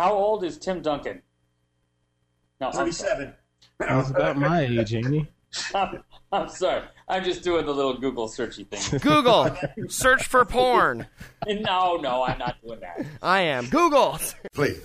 how old is Tim Duncan? No, I'm sorry. 37. That's about my age, Amy. I'm, I'm sorry. I'm just doing the little Google searchy thing. Google, search for porn. no, no, I'm not doing that. I am. Google. Please.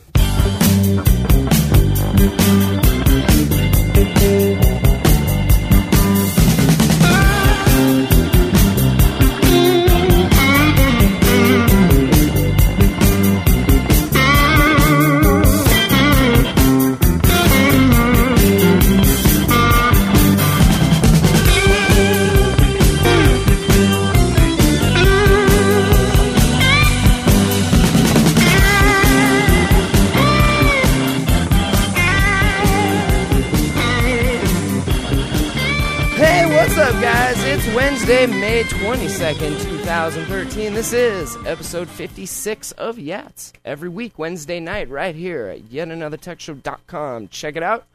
22nd, 2013. This is episode 56 of Yats. Every week, Wednesday night, right here at yetanothertechshow.com. Check it out.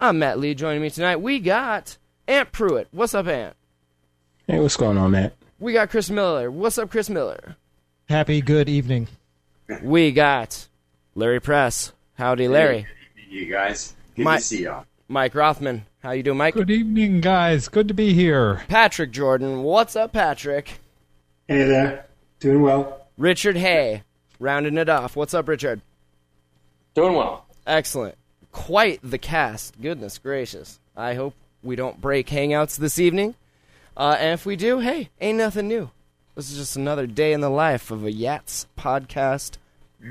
I'm Matt Lee. Joining me tonight, we got Ant Pruitt. What's up, Ant? Hey, what's going on, Matt? We got Chris Miller. What's up, Chris Miller? Happy good evening. We got Larry Press. Howdy, Larry. You guys. Good My- to see y'all. Mike Rothman. How you doing, Mike? Good evening, guys. Good to be here. Patrick Jordan. What's up, Patrick? Hey there. Doing well. Richard Hay. Rounding it off. What's up, Richard? Doing well. Excellent. Quite the cast. Goodness gracious. I hope we don't break hangouts this evening. Uh, and if we do, hey, ain't nothing new. This is just another day in the life of a Yats podcast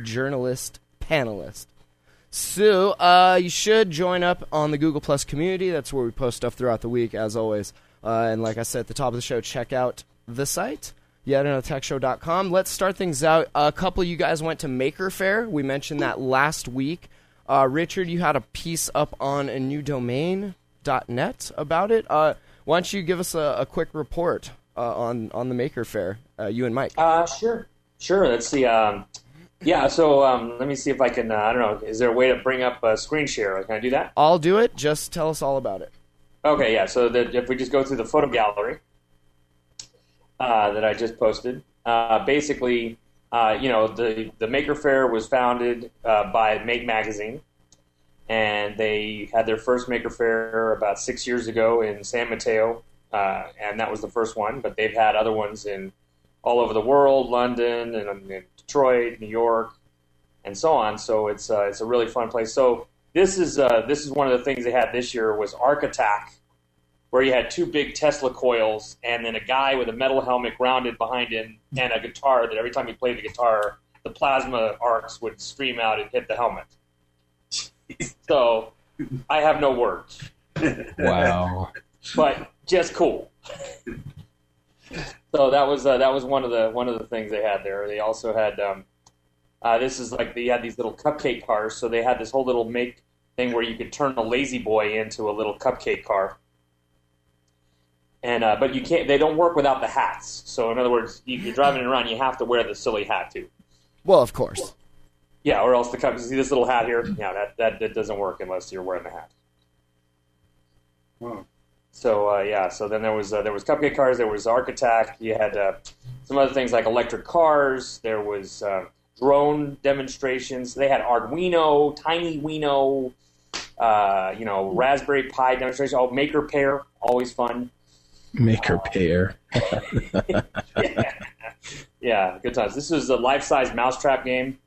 journalist panelist. So, uh, you should join up on the Google Plus community. That's where we post stuff throughout the week, as always. Uh, and like I said at the top of the show, check out the site, yetanothertechshow.com. Let's start things out. A couple of you guys went to Maker Faire. We mentioned that last week. Uh, Richard, you had a piece up on a new domain.net about it. Uh, why don't you give us a, a quick report uh, on, on the Maker Faire, uh, you and Mike? Uh, sure. Sure. That's the. Um, yeah, so um, let me see if I can, uh, I don't know, is there a way to bring up a screen share? Can I do that? I'll do it. Just tell us all about it. Okay, yeah. So that if we just go through the photo gallery uh, that I just posted, uh, basically, uh, you know, the the Maker Faire was founded uh, by Make Magazine, and they had their first Maker Faire about six years ago in San Mateo, uh, and that was the first one. But they've had other ones in all over the world, London and, and Detroit, New York, and so on. So it's uh, it's a really fun place. So this is uh, this is one of the things they had this year was Arc Attack, where you had two big Tesla coils and then a guy with a metal helmet grounded behind him and a guitar that every time he played the guitar, the plasma arcs would stream out and hit the helmet. So I have no words, Wow. but just cool. So that was uh, that was one of the one of the things they had there. They also had um, uh, this is like they had these little cupcake cars. So they had this whole little make thing where you could turn a lazy boy into a little cupcake car. And uh, but you can't. They don't work without the hats. So in other words, you, you're driving around. You have to wear the silly hat too. Well, of course. Yeah, or else the cup. See this little hat here? Yeah, that, that that doesn't work unless you're wearing the hat. Wow. So uh, yeah, so then there was uh, there was cupcake cars, there was Arc Attack. You had uh, some other things like electric cars. There was uh, drone demonstrations. They had Arduino, Tiny Wino, uh, you know, Raspberry Pi demonstration. Oh, Maker Pair, always fun. Maker pair. yeah. yeah, good times. This was a life-size mousetrap game.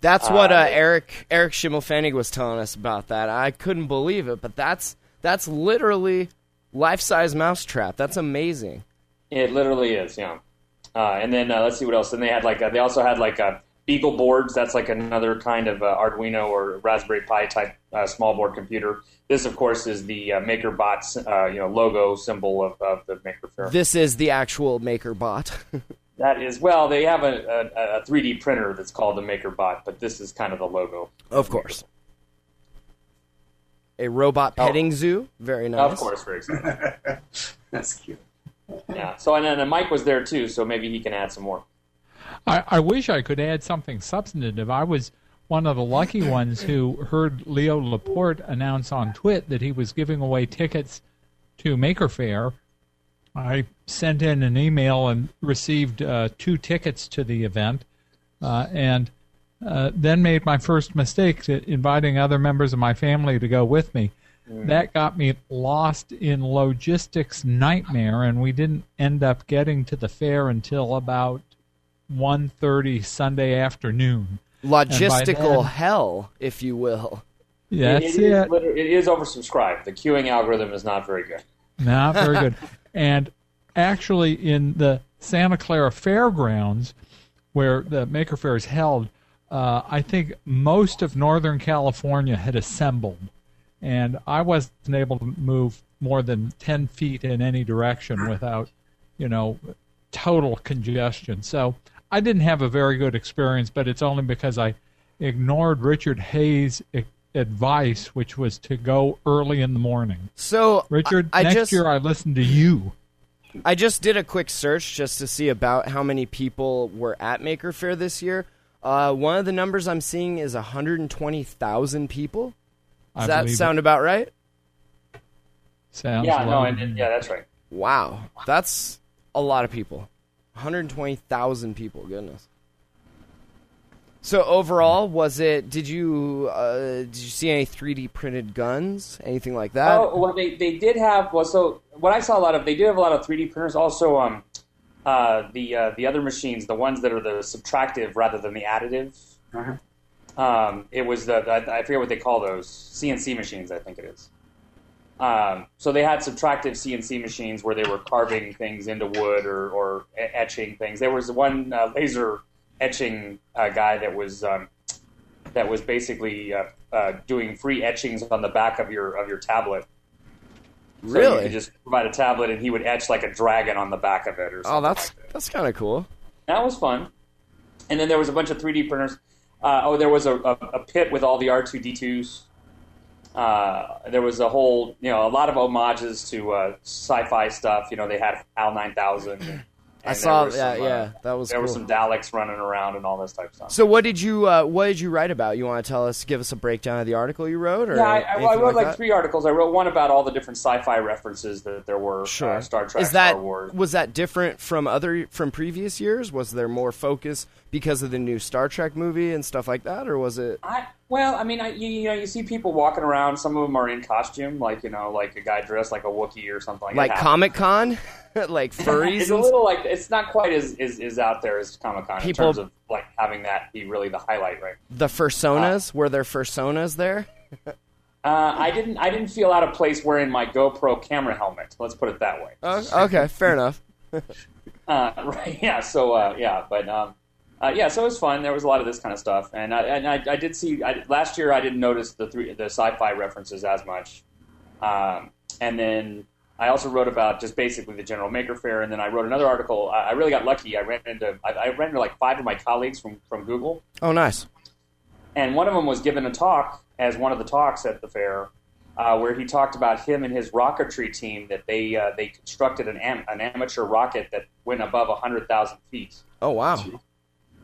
That's what uh, Uh, Eric Eric Schimmelfennig was telling us about that. I couldn't believe it, but that's that's literally life size mousetrap. That's amazing. It literally is, yeah. Uh, and then uh, let's see what else. And they had like uh, they also had like uh, Beagle boards. That's like another kind of uh, Arduino or Raspberry Pi type uh, small board computer. This, of course, is the uh, MakerBot's uh, you know logo symbol of, of the Maker Faire. This is the actual MakerBot. That is well, they have a, a, a 3D printer that's called the MakerBot, but this is kind of the logo. of course. A robot Oh. petting zoo. Very nice. Of course, very exciting. That's cute. yeah. So and then Mike was there too, so maybe he can add some more. I, I wish I could add something substantive. I was one of the lucky ones who heard Leo Laporte announce on Twit that he was giving away tickets to Maker Faire. I sent in an email and received uh, two tickets to the event, uh, and uh, then made my first mistake to inviting other members of my family to go with me. That got me lost in logistics nightmare, and we didn't end up getting to the fair until about 1.30 Sunday afternoon. Logistical then- hell, if you will. That's it, it. is liter- it is oversubscribed. The queuing algorithm is not very good. Not very good. and actually, in the Santa Clara Fairgrounds, where the Maker Faire is held, uh, I think most of Northern California had assembled, and I wasn't able to move more than ten feet in any direction without, you know, total congestion. So I didn't have a very good experience, but it's only because I ignored Richard Hay's advice, which was to go early in the morning. So Richard, I, I next just year I listen to you. I just did a quick search just to see about how many people were at Maker Faire this year. Uh, one of the numbers I'm seeing is 120,000 people. Does I that believe sound about right? Sounds Yeah, no, low. and, and- yeah, that's right. Wow, that's a lot of people. 120,000 people. Goodness. So overall, was it? Did you uh, did you see any 3D printed guns, anything like that? Oh well, they, they did have well. So what I saw a lot of, they did have a lot of 3D printers. Also, um, uh, the uh, the other machines, the ones that are the subtractive rather than the additive. Uh-huh. Um, it was the I, I forget what they call those CNC machines. I think it is. Um, so they had subtractive CNC machines where they were carving things into wood or, or etching things. There was one uh, laser etching uh, guy that was um, that was basically uh, uh, doing free etchings on the back of your of your tablet. So Really? You could just provide a tablet, and he would etch like a dragon on the back of it, or something oh, that's like that. that's kind of cool. That was fun. And then there was a bunch of 3D printers. Uh, oh, there was a, a, a pit with all the R2D2s. Uh, there was a whole, you know, a lot of homages to uh, sci-fi stuff. You know, they had HAL 9000. I saw, there were yeah, some, uh, yeah, that was there cool. were some Daleks running around and all this type of stuff. So what did you uh, what did you write about? You want to tell us, give us a breakdown of the article you wrote, or yeah, I, I, I wrote like, that? three articles. I wrote one about all the different sci-fi references that there were. Sure. Uh, Star Trek, Is that Star Wars. was that different from other from previous years? Was there more focus because of the new Star Trek movie and stuff like that, or was it? I, well, I mean, I, you, you know, you see people walking around. Some of them are in costume, like you know, like a guy dressed like a Wookiee or something. Like happens. Comic Con, like furries. it's a little like it's not quite as is, is out there as Comic Con in People- terms of like having that be really the highlight, right? the fursonas. Were there fursonas there? Uh, I didn't I didn't feel out of place wearing my GoPro camera helmet. Let's put it that way. Oh, okay, fair enough. Uh, right? Yeah. So uh, yeah, but um, uh, yeah, so it was fun. There was a lot of this kind of stuff, and I, and I, I did see I, last year. I didn't notice the three the sci-fi references as much, um, and then I also wrote about just basically the general Maker Faire, and then I wrote another article. I, I really got lucky. I ran into I, I ran into like five of my colleagues from from Google, Oh, nice. and one of them was given a talk as one of the talks at the fair, uh, where he talked about him and his rocketry team that they uh, they constructed an am- an amateur rocket that went above hundred thousand feet Oh, wow.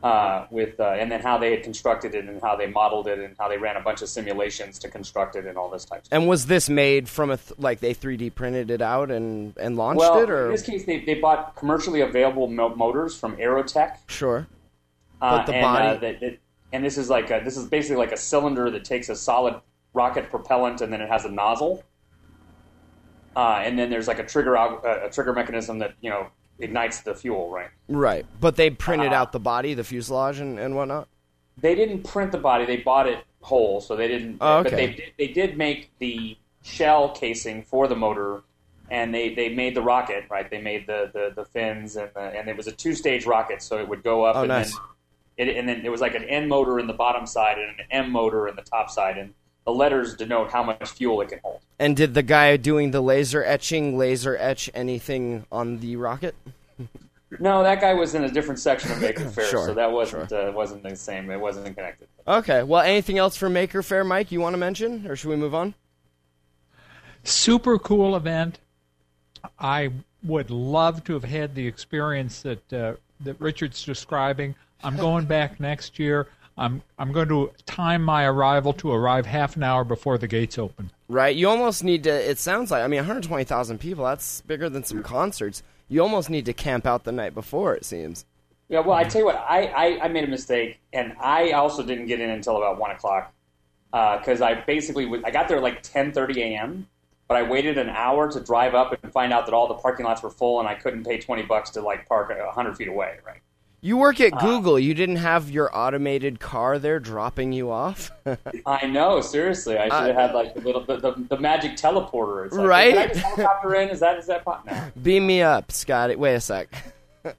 Uh, with uh, and then how they had constructed it and how they modeled it and how they ran a bunch of simulations to construct it and all this type of stuff. And was this made from a th- like they 3D printed it out and and launched Well, it, or in this case, they, they bought commercially available mo- motors from Aerotech. sure? Uh, But the and, body- uh, that, that- and this is like a, this is basically like a cylinder that takes a solid rocket propellant and then it has a nozzle. Uh, and then there's like a trigger uh, a trigger mechanism that you know ignites the fuel, right? Right, but they printed Uh, out the body, the fuselage, and, and whatnot. They didn't print the body; they bought it whole, so they didn't. Oh, But they did, they did make the shell casing for the motor, and they, they made the rocket right. They made the, the, the fins, and the, and it was a two stage rocket, so it would go up. Oh, and nice. Then it, and then it was like an N motor in the bottom side and an M motor in the top side, and the letters denote how much fuel it can hold. And did the guy doing the laser etching laser etch anything on the rocket? No, that guy was in a different section of Maker Fair, Sure, so that wasn't uh, wasn't the same. It wasn't connected. Okay. Well, anything else for Maker Faire, Mike? You want to mention, or should we move on? super cool event. I would love to have had the experience that uh, that Richard's describing. I'm going back next year. I'm I'm going to time my arrival to arrive half an hour before the gates open. Right. You almost need to. It sounds like. I mean, 120,000 people. That's bigger than some concerts. You almost need to camp out the night before. It seems. Yeah, well, I tell you what, I, I, I made a mistake, and I also didn't get in until about one o'clock uh, because I basically w- I got there at like ten thirty a.m. But I waited an hour to drive up and find out that all the parking lots were full, and I couldn't pay twenty bucks to like park a hundred feet away. Right? You work at Google. You didn't have your automated car there dropping you off, I know, seriously, I should have had like the little the, the, the magic teleporter. It's like, Right? Can I just helicopter in? Is that is that pot? No. beam me up, Scotty. Wait a sec.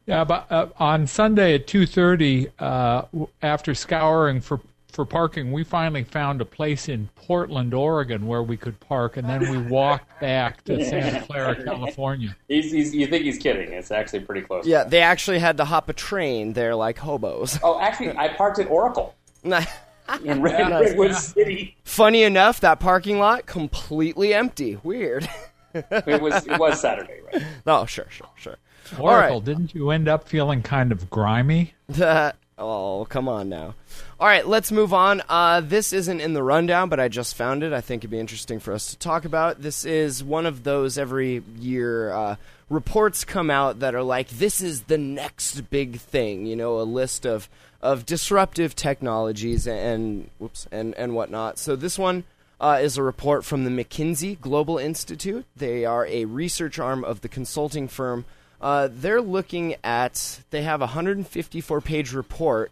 Yeah, but uh, on Sunday at two thirty, uh, after scouring for for parking, we finally found a place in Portland, Oregon, where we could park, and then we walked back to Santa Clara, California. He's, he's you think he's kidding? It's actually pretty close. Yeah, they actually had to hop a train there like hobos. Oh, actually, I parked at Oracle in Red- Nice. Redwood City. Funny enough, that parking lot completely empty. Weird. It was it was Saturday, right? oh, sure, sure, sure. Oracle, right. didn't you end up feeling kind of grimy? Oh, come on now. All right, let's move on. Uh, this isn't in the rundown, but I just found it. I think it'd be interesting for us to talk about. This is one of those every year uh, reports come out that are like, this is the next big thing. You know, a list of of disruptive technologies and whoops and and whatnot. So this one. Uh, is a report from the McKinsey Global Institute. They are a research arm of the consulting firm uh, they're looking at they have a 154 page report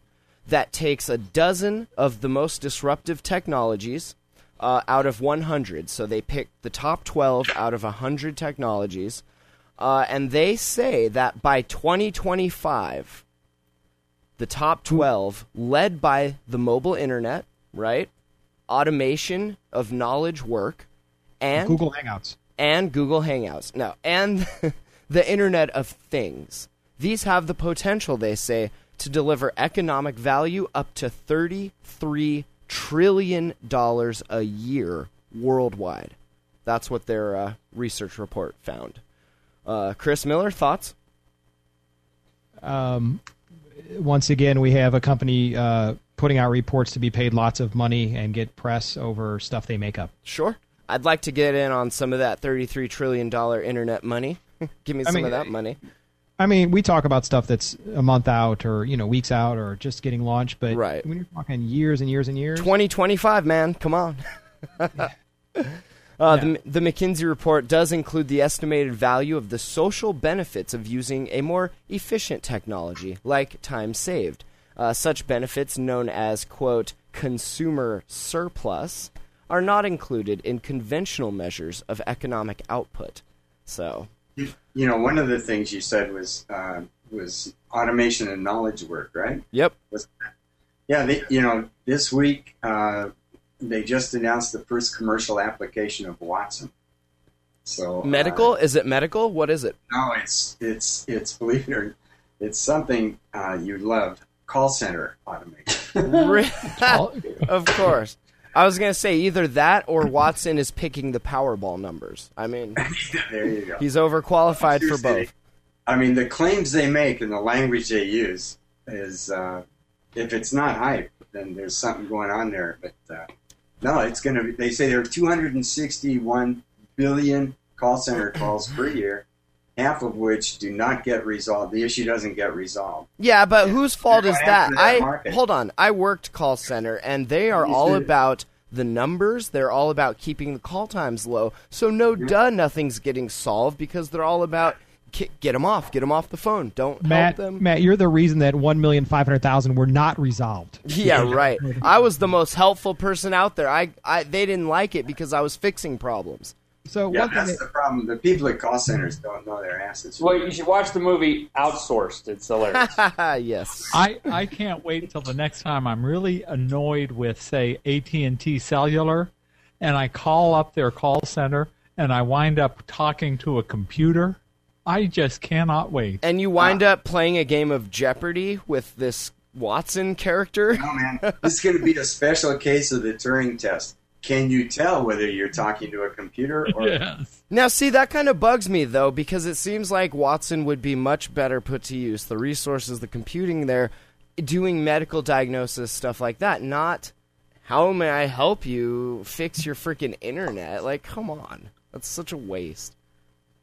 that takes a dozen of the most disruptive technologies uh, out of 100 so they pick the top 12 out of 100 technologies uh, and they say that by 2025 the top 12 led by the mobile internet right automation of knowledge work and Google Hangouts. and Google Hangouts. No, and the Internet of Things. These have the potential, they say, to deliver economic value up to $33 trillion a year worldwide. That's what their uh, research report found. Uh, Chris Miller, thoughts? Um, once again, we have a company uh, putting out reports to be paid lots of money and get press over stuff they make up. Sure. I'd like to get in on some of that $33 trillion internet money. Give me I some mean, of that money. I mean, we talk about stuff that's a month out or you know weeks out or just getting launched, but Right. when you're talking years and years and years, 2025, man. Come on. uh, the, the McKinsey report does include the estimated value of the social benefits of using a more efficient technology, like time saved. Uh, such benefits, known as, quote, consumer surplus, are not included in conventional measures of economic output. So, You, you know, one of the things you said was uh, was automation and knowledge work, right? yep. Was yeah, they, you know, this week uh, they just announced the first commercial application of Watson. So uh, Medical? Is it medical? What is it? no, it's it's it's believe it or it's something uh, you love. Call center automation. Re- of course. I was going to say either that or Watson is picking the Powerball numbers. I mean, there you go. he's overqualified for both. I mean, the claims they make and the language they use is, uh, if it's not hype, then there's something going on there. But uh, no, it's going to be, they say there are 261 billion call center calls per year, half of which do not get resolved. The issue doesn't get resolved. Yeah, but whose fault is that? that I market. hold on. I worked call center, and they are all about the numbers. They're all about keeping the call times low. So no, duh, nothing's getting solved because they're all about get them off, get them off the phone. Don't Matt, help them. Matt, you're the reason that one million five hundred thousand were not resolved. Yeah, right. I was the most helpful person out there. I, I, they didn't like it because I was fixing problems. So Yeah, one that's that- the problem. The people at call centers don't know their asses. Well, you should watch the movie Outsourced. It's hilarious. yes. I, I can't wait till the next time I'm really annoyed with say AT&T Cellular and I call up their call center and I wind up talking to a computer. I just cannot wait. And you wind up playing a game of Jeopardy with this Watson character. No, man. This is going to be a special case of the Turing test. Can you tell whether you're talking to a computer or Yes. Now, see, that kind of bugs me, though, because it seems like Watson would be much better put to use. The resources, the computing there, doing medical diagnosis, stuff like that. Not, how may I help you fix your freaking internet? Like, come on. That's such a waste.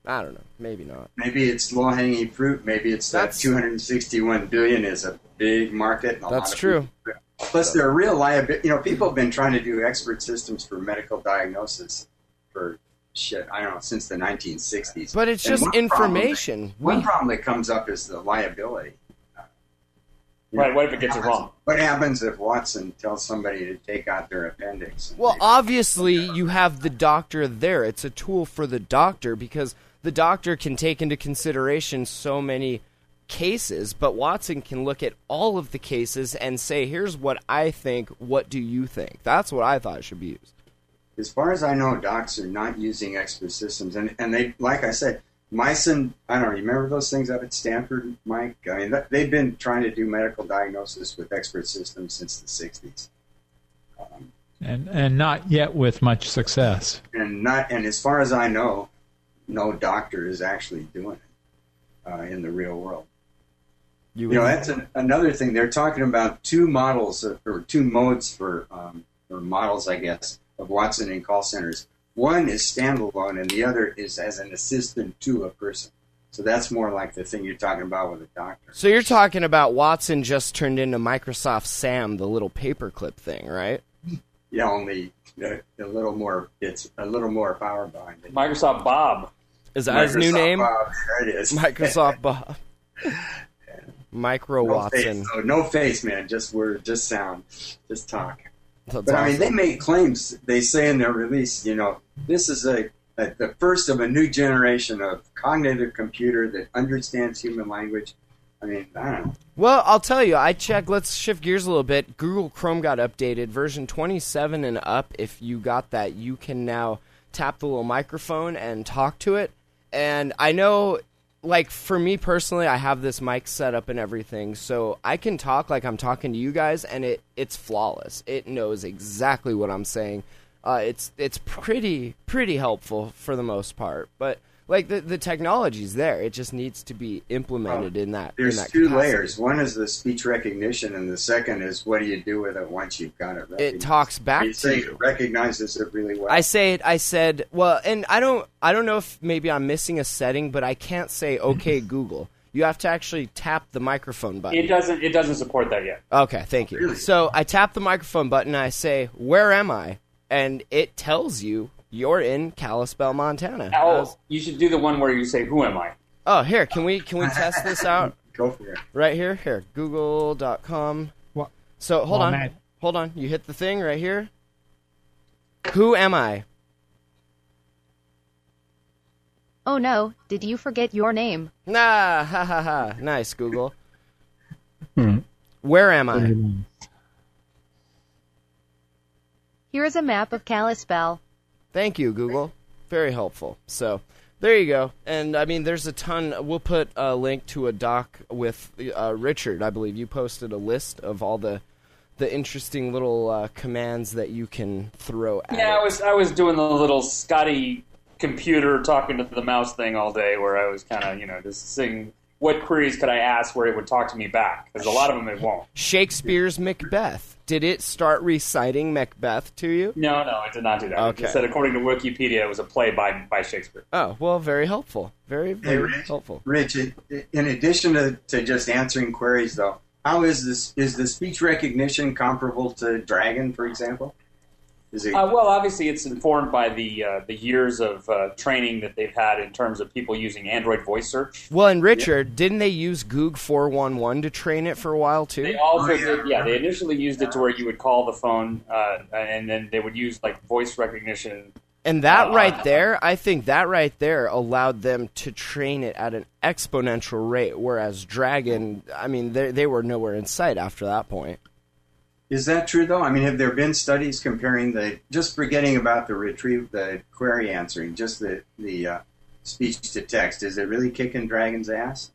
I don't know. Maybe not. Maybe it's low hanging fruit. Maybe it's that 261 billion is a big market. And a That's lot of true. people- Plus, there are real liability. You know, people have been trying to do expert systems for medical diagnosis for shit. I don't know since the 1960s. But it's And just one problem that- information. One We, problem that comes up is the liability. You Right, know, what if it gets it wrong? What happens if Watson tells somebody to take out their appendix? well, obviously, you have the doctor there. It's a tool for the doctor because the doctor can take into consideration so many cases, but Watson can look at all of the cases and say, "Here's what I think. What do you think?" That's what I thought should be used. as far as I know, docs are not using expert systems, and and they, like I said, MYCIN. I don't remember those things up at Stanford, Mike. I mean, that, they've been trying to do medical diagnosis with expert systems since the '60s, um, and and not yet with much success. and not. And as far as I know, no doctor is actually doing it uh, in the real world. You, You know, that's an, another thing. They're talking about two models of, or two modes for um, or models, I guess, of Watson in call centers. One is standalone, and the other is as an assistant to a person. So that's more like the thing you're talking about with a doctor. so you're talking about Watson just turned into Microsoft Sam, the little paperclip thing, right? Yeah, only a, a little more. It's a little more power behind it. Microsoft Bob. Is that his new Microsoft name? Bob, there it is. Microsoft Bob. Micro no Watson. Face, no, no face, man. Just word, just sound, just talk. That's But I mean, they make claims. They say in their release, you know, this is a, a the first of a new generation of cognitive computer that understands human language. I mean, I don't know. Well, I'll tell you, I checked. Let's shift gears a little bit. Google Chrome got updated, version 27 and up. If you got that, you can now tap the little microphone and talk to it. And I know, like, for me personally, I have this mic set up and everything, so I can talk like I'm talking to you guys, and it it's flawless. It knows exactly what I'm saying. Uh, it's it's pretty pretty helpful for the most part, but. Like the the technology's there, it just needs to be implemented in that. in There's that two capacity. layers. One is the speech recognition, and the second is what do you do with it once you've got it. it talks back You to say you. it recognizes it really well. I say it. I said, well, and I don't. I don't know if maybe I'm missing a setting, but I can't say "Okay, Google." You have to actually tap the microphone button. It doesn't. It doesn't support that yet. Okay, thank you. Really? So I tap the microphone button. I say, "Where am I?" And it tells you you're in Kalispell, Montana. I Oh, was- you should do the one where you say, "Who am I?" oh, here, can we can we test this out Go for it. right here? Here, Google.com. Well- So hold well, on, Matt- hold on. You hit the thing right here. Who am I? Oh no, did you forget your name? Nah, ha ha ha. Nice, Google. Hmm. Where am I? Here is a map of Kalispell. Thank you, Google. Very helpful. So, there you go. And I mean, there's a ton. We'll put a link to a doc with uh, Richard. I believe you posted a list of all the the interesting little uh, commands that you can throw at Yeah, I was. I was doing the little Scotty computer talking to the mouse thing all day, where I was kind of, you know, just saying what queries could I ask where it would talk to me back, because a lot of them it won't. Shakespeare's Macbeth. Did it start reciting Macbeth to you? No, no, it did not do that. It Okay. just said according to Wikipedia, it was a play by by Shakespeare. Oh, well, very helpful. Very, very Rich. helpful. Rich, in in addition to, to just answering queries, though, how is this? Is the speech recognition comparable to Dragon, for example? Is it? Uh, well, obviously, it's informed by the uh, the years of uh, training that they've had in terms of people using Android voice search. Well, and Richard, didn't they use Goog 411 to train it for a while, too? They also Oh, yeah. did, yeah. They initially used it to where you would call the phone, uh, and then they would use like voice recognition. And that Uh, right there, I think that right there allowed them to train it at an exponential rate, whereas Dragon, I mean, they, they were nowhere in sight after that point. Is that true though? I mean, have there been studies comparing the just forgetting about the retrieve the query answering, just the the uh, speech to text? Is it really kicking Dragon's ass?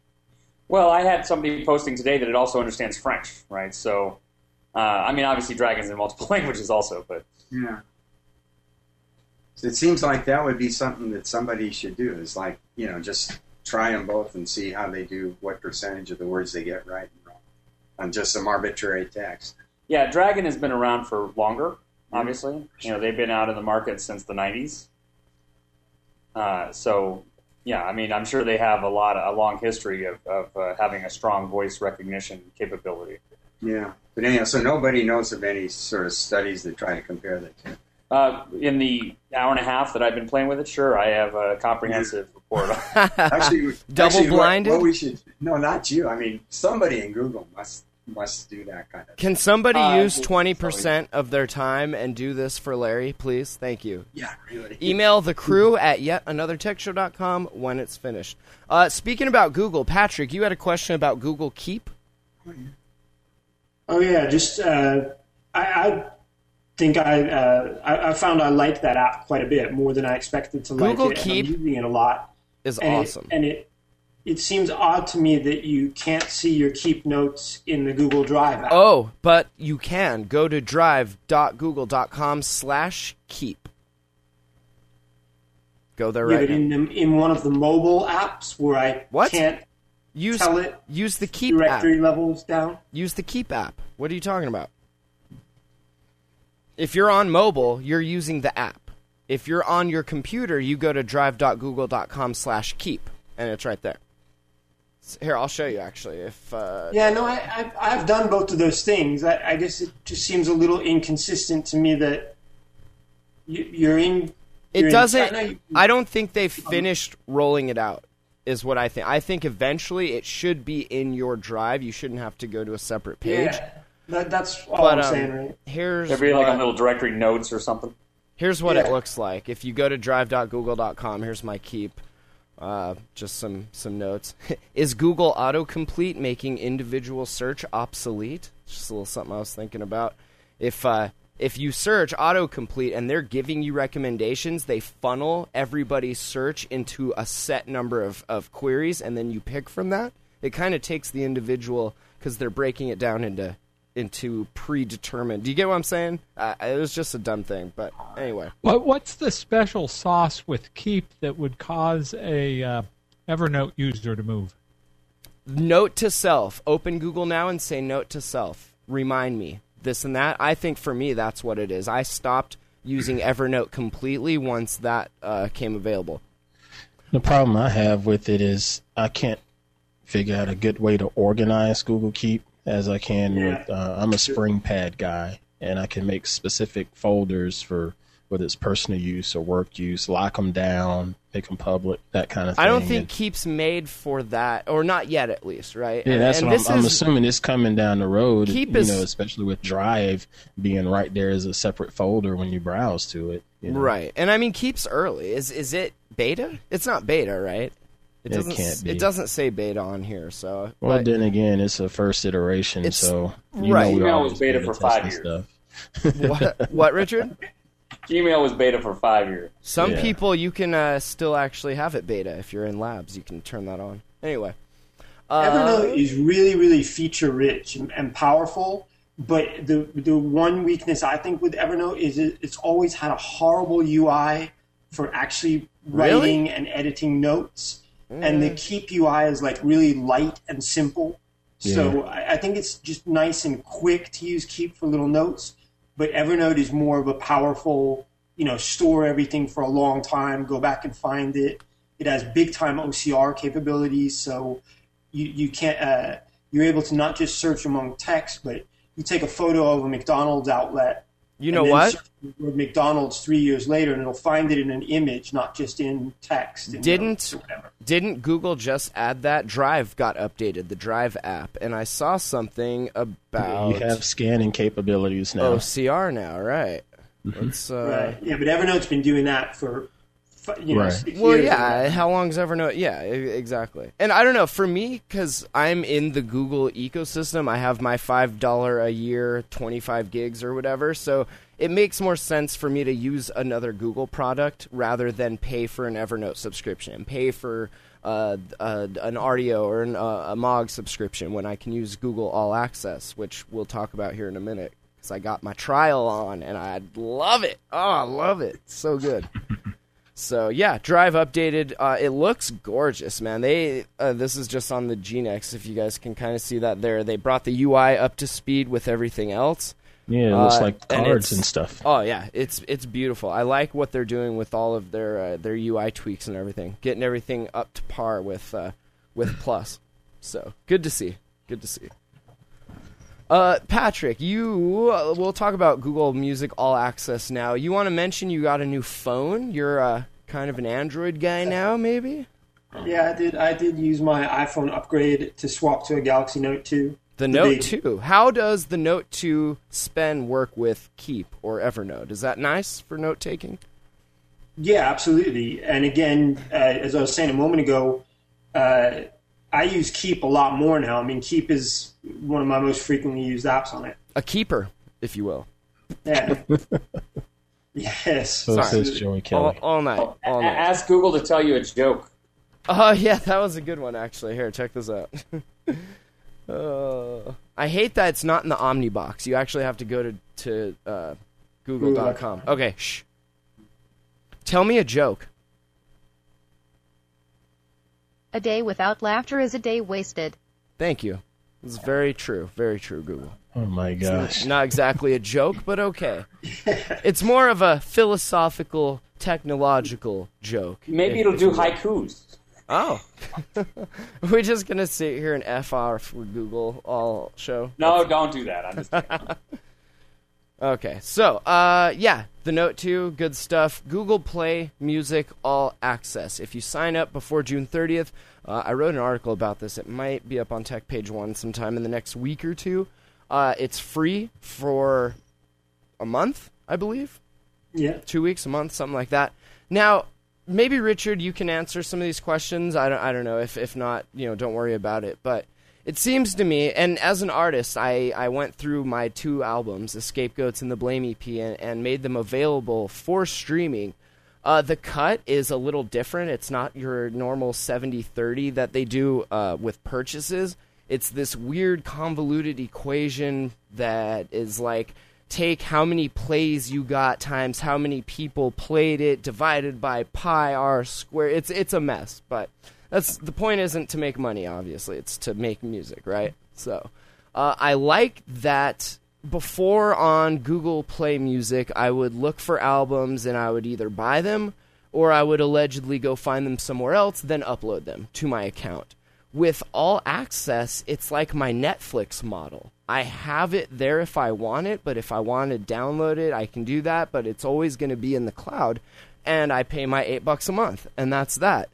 Well, I had somebody posting today that it also understands French, right? So, uh, I mean, obviously, Dragon's in multiple languages also, but Yeah. So it seems like that would be something that somebody should do. Is like you know just try them both and see how they do, what percentage of the words they get right and wrong on just some arbitrary text. Yeah, Dragon has been around for longer. Obviously, you know, they've been out in the market since the '90s. Uh, so, yeah, I mean, I'm sure they have a lot, a long history of, of uh, having a strong voice recognition capability. Yeah. But anyhow, so nobody knows of any sort of studies that try to compare the two. Uh, in the hour and a half that I've been playing with it, sure, I have a comprehensive report. Actually, Double actually, what- blinded? What, we should no, not you. I mean, somebody in Google must must do that kind of. Can somebody Uh, use 20% of their time and do this for Larry, please? Thank you. Yeah, really. Email the crew at yetanothertechshow.com when it's finished. Uh, speaking about Google, Patrick, you had a question about Google Keep. Oh yeah, just uh, I, I think I, uh, I I found I like that app quite a bit more than I expected to like Google it. and Keep I'm using it a lot. Is and awesome. It, and it it seems odd to me that you can't see your keep notes in the Google Drive app. Oh, but you can go to drive.google.com slash keep. Go there yeah, right but in the, in one of the mobile apps where I What? can't Use, tell it use the keep app. directory levels down. Use the Keep app. What are you talking about? If you're on mobile, you're using the app. If you're on your computer, you go to drive.google.com slash keep, and it's right there. S- Here, I'll show you actually. If uh, Yeah, no, I, I I've done both of those things. I, I guess it just seems a little inconsistent to me that you, you're in. it you're in doesn't, China, you- I don't think they've finished rolling it out. Is what I think. I think eventually it should be in your drive. You shouldn't have to go to a separate page. Yeah, that, that's all But I'm um, saying, right? here's There'd be like a little directory notes or something. Here's what it looks like. If you go to drive.google.com, here's my keep. Uh, just some some notes. Is Google autocomplete making individual search obsolete? Just a little something I was thinking about. If uh, if you search autocomplete and they're giving you recommendations, they funnel everybody's search into a set number of, of queries, and then you pick from that. It kind of takes the individual because they're breaking it down into into predetermined. Do you get what I'm saying? Uh, it was just a dumb thing, but anyway. What what's the special sauce with Keep that would cause a uh, Evernote user to move? Note to self. Open Google now and say note to self. Remind me this and that. I think for me that's what it is. I stopped using Evernote completely once that uh, came available. The problem I have with it is I can't figure out a good way to organize Google Keep as I can Yeah. with. Uh, I'm a Springpad guy, and I can make specific folders for whether it's personal use or work use, lock them down, make them public, that kind of thing. I don't think And- Keep's made for that, or not yet at least, right? yeah, And- that's and what this I'm, I'm assuming it's coming down the road. Keep you is- know, especially with Drive being right there as a separate folder when you browse to it. you know. Right, and I mean Keep's early. Is is it beta? It's not beta, right? It doesn't. can't be. It doesn't say beta on here, so. Well, but- then again, it's a first iteration, It's- so you right. know we're Email was beta beta for five years. Stuff. what, what, Richard? Gmail was beta for five years. Some Yeah. people you can uh, still actually have it beta if you're in labs. You can turn that on. Anyway, uh, Evernote is really, really feature rich and, and powerful. But the the one weakness I think with Evernote is it, it's always had a horrible UI for actually Really? writing and editing notes. And the Keep UI is like really light and simple. So I, I think it's just nice and quick to use Keep for little notes. But Evernote is more of a powerful, you know, store everything for a long time, go back and find it. It has big time OCR capabilities, so you you can't uh, you're able to not just search among text, but you take a photo of a McDonald's outlet. You and know then what? search the word McDonald's three years later, and it'll find it in an image, not just in text. and Didn't notes or whatever. didn't Google just add that Drive got updated, the Drive app, and I saw something about You have scanning capabilities now. OCR now, right? Mm-hmm. Uh, Right? Yeah, but Evernote's been doing that for fi- you know Right. six Well, years. yeah. How long's Evernote? Yeah, exactly. And I don't know. For me, because I'm in the Google ecosystem, I have my five dollar a year, twenty five gigs or whatever. So it makes more sense for me to use another Google product rather than pay for an Evernote subscription, pay for uh, uh, an Rdio or an, uh, a MOG subscription when I can use Google All Access, which we'll talk about here in a minute. Because I got my trial on and I love it. Oh, I love it. It's so good. So yeah, Drive updated. Uh, it looks gorgeous, man. They uh, this is just on the GNex. If you guys can kind of see that there, they brought the UI up to speed with everything else. Yeah, it looks Uh, like cards it's- and stuff. Oh yeah, it's it's beautiful. I like what they're doing with all of their uh, their UI tweaks and everything, getting everything up to par with uh, with Plus. So good to see. Good to see. Uh, Patrick, you uh, we'll talk about Google Music All Access now. You want to mention you got a new phone? You're uh, kind of an Android guy now, maybe? Yeah, I did. I did use my iPhone upgrade to swap to a Galaxy Note 2. The The Note 2. How does the Note 2 S Pen work with Keep or Evernote? Is that nice for note taking? Yeah, absolutely. And again, uh, as I was saying a moment ago, uh, I use Keep a lot more now. I mean, Keep is one of my most frequently used apps on it. A keeper, if you will. Yeah. yes. So says. Joey All, Kelly. all night. All A- night. Ask Google to tell you a joke. Oh yeah, that was a good one actually. Here, check this out. uh, I hate that it's not in the Omnibox. You actually have to go to to uh, Google.com. Okay, shh. Tell me a joke. A day without laughter is a day wasted. Thank you. It's very true. Very true, Google. Oh my gosh. Not exactly a joke, but okay. It's more of a philosophical, technological joke. Maybe if- it'll if do haikus. Oh. We're just going to sit here and FR for Google all show. No, don't do that. I'm just kidding. Okay, so uh, yeah, the Note 2, good stuff. Google Play Music All Access. If you sign up before June 30th, uh, I wrote an article about this. It might be up on Tech Page One sometime in the next week or two. Uh, it's free for a month, I believe, Yeah. two weeks, a month, something like that. Now, maybe Richard, you can answer some of these questions. I don't, I don't know. If if not, you know, don't worry about it. But it seems to me, and as an artist, I, I went through my two albums, The Scapegoats and the Blame EP, and, and made them available for streaming. Uh, the cut is a little different. It's not your normal 70 30 that they do uh, with purchases. It's this weird convoluted equation that is like take how many plays you got times how many people played it divided by pi r squared. It's it's a mess, but that's the point. Isn't to make money, obviously. It's to make music, right? So, uh, I like that. Before on Google Play Music, I would look for albums and I would either buy them or I would allegedly go find them somewhere else, then upload them to my account. With all access, it's like my Netflix model. I have it there if I want it, but if I want to download it, I can do that, but it's always going to be in the cloud. And I pay my eight bucks a month, and that's that.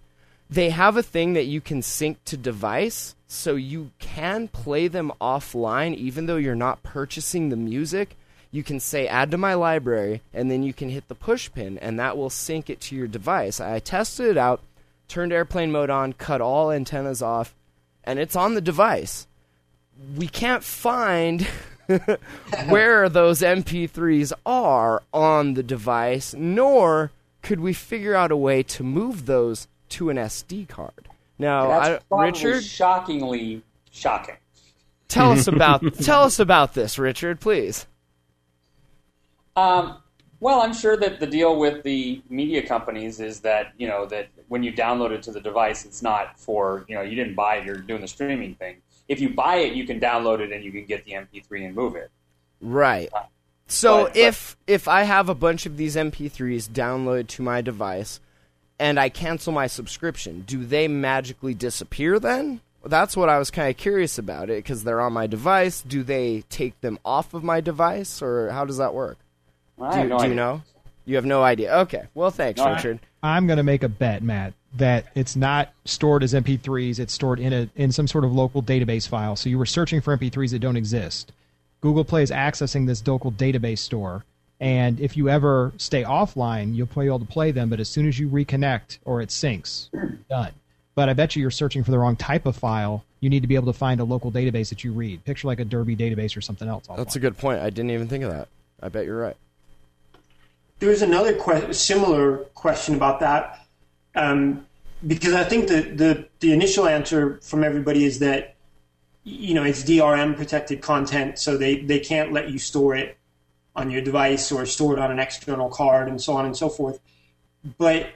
They have a thing that you can sync to device, so you can play them offline even though you're not purchasing the music. You can say add to my library, and then you can hit the push pin, and that will sync it to your device. I tested it out, turned airplane mode on, cut all antennas off, and it's on the device. We can't find where those MP3s are on the device, nor could we figure out a way to move those to an SD card. Now, That's I, Richard, shockingly shocking. tell us about tell us about this, Richard, please. Um, well, I'm sure that the deal with the media companies is that you know that when you download it to the device, it's not for you know you didn't buy it. You're doing the streaming thing. If you buy it, you can download it and you can get the MP3 and move it. Right. So But- but- if if I have a bunch of these MP3s downloaded to my device and I cancel my subscription, do they magically disappear then? That's what I was kind of curious about it because they're on my device. Do they take them off of my device or how does that work? I Do, have no do you idea. know? You have no idea. Okay. Well, thanks, No, I- Richard. I'm going to make a bet, Matt, that it's not stored as MP3s. It's stored in a in some sort of local database file. So you were searching for MP3s that don't exist. Google Play is accessing this local database store, and if you ever stay offline, you'll be able to play them. But as soon as you reconnect or it syncs, done. But I bet you you're searching for the wrong type of file. You need to be able to find a local database that you read. Picture like a Derby database or something else. That's a good point. I didn't even think of that. I bet you're right. There's another que- similar question about that, um, because I think the, the the initial answer from everybody is that you know it's DRM protected content, so they they can't let you store it on your device or stored on an external card and so on and so forth. But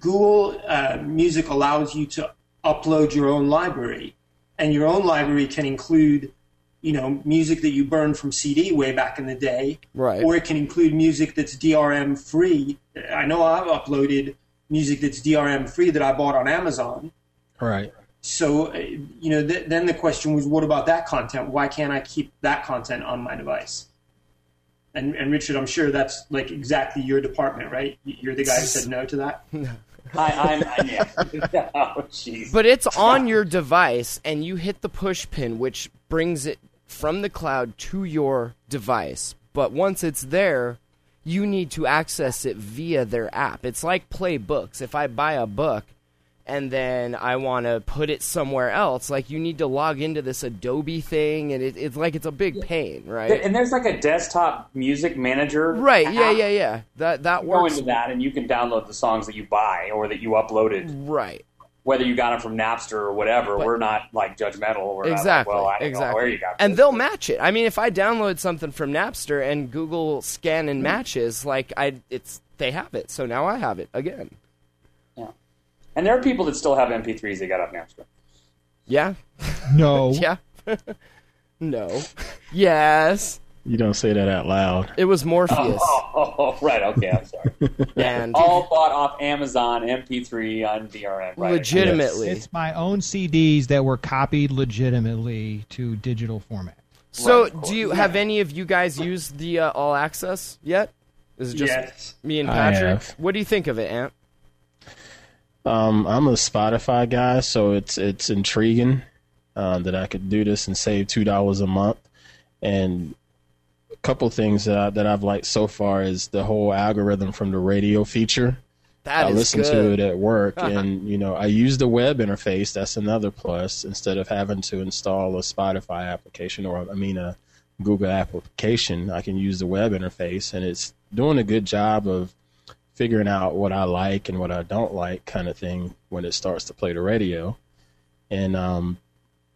Google uh, Music allows you to upload your own library, and your own library can include you know, music that you burned from CD way back in the day, Right. or it can include music that's DRM free. I know I've uploaded music that's DRM free that I bought on Amazon. Right. So, uh, you know, th- then the question was, what about that content? Why can't I keep that content on my device? And, and Richard, I'm sure that's like exactly your department, right? You're the guy who said no to that. I, I'm, I'm yeah. oh, jeez. But it's on your device, and you hit the push pin, which brings it from the cloud to your device. But once it's there, you need to access it via their app. It's like Play Books. If I buy a book and then I want to put it somewhere else, like you need to log into this Adobe thing, and it, it's like it's a big pain, right? And there's like a desktop music manager. Right? Yeah, app. yeah, yeah. That that You go works. into that and you can download the songs that you buy or that you uploaded, Right. whether you got them from Napster or whatever. But- we're not like judgmental. We're Exactly. Like, well, I don't exactly. know where you got and they'll match it. I mean, if I download something from Napster and Google scan and mm-hmm. matches, like I, it's they have it. So now I have it again. And there are people that still have MP3s they got up Napster. Yeah. No. Yeah. no. Yes. You don't say that out loud. It was Morpheus. Oh, right. Okay, I'm sorry. And All bought off Amazon MP3 on DRM. Right. legitimately. It's my own CDs that were copied legitimately to digital format. So, Right, do you have any of you guys used the uh, All Access yet? Is it just yes. me and Patrick? What do you think of it, Ant? Um, I'm a Spotify guy, so it's it's intriguing uh, that I could do this and save two dollars a month. And a couple things that I, that I've liked so far is the whole algorithm from the radio feature. That I is listen good. to it at work, and you know I use the web interface. That's another plus. Instead of having to install a Spotify application or I mean a Google application, I can use the web interface, and it's doing a good job of figuring out what I like and what I don't like, kind of thing, when it starts to play the radio. And um,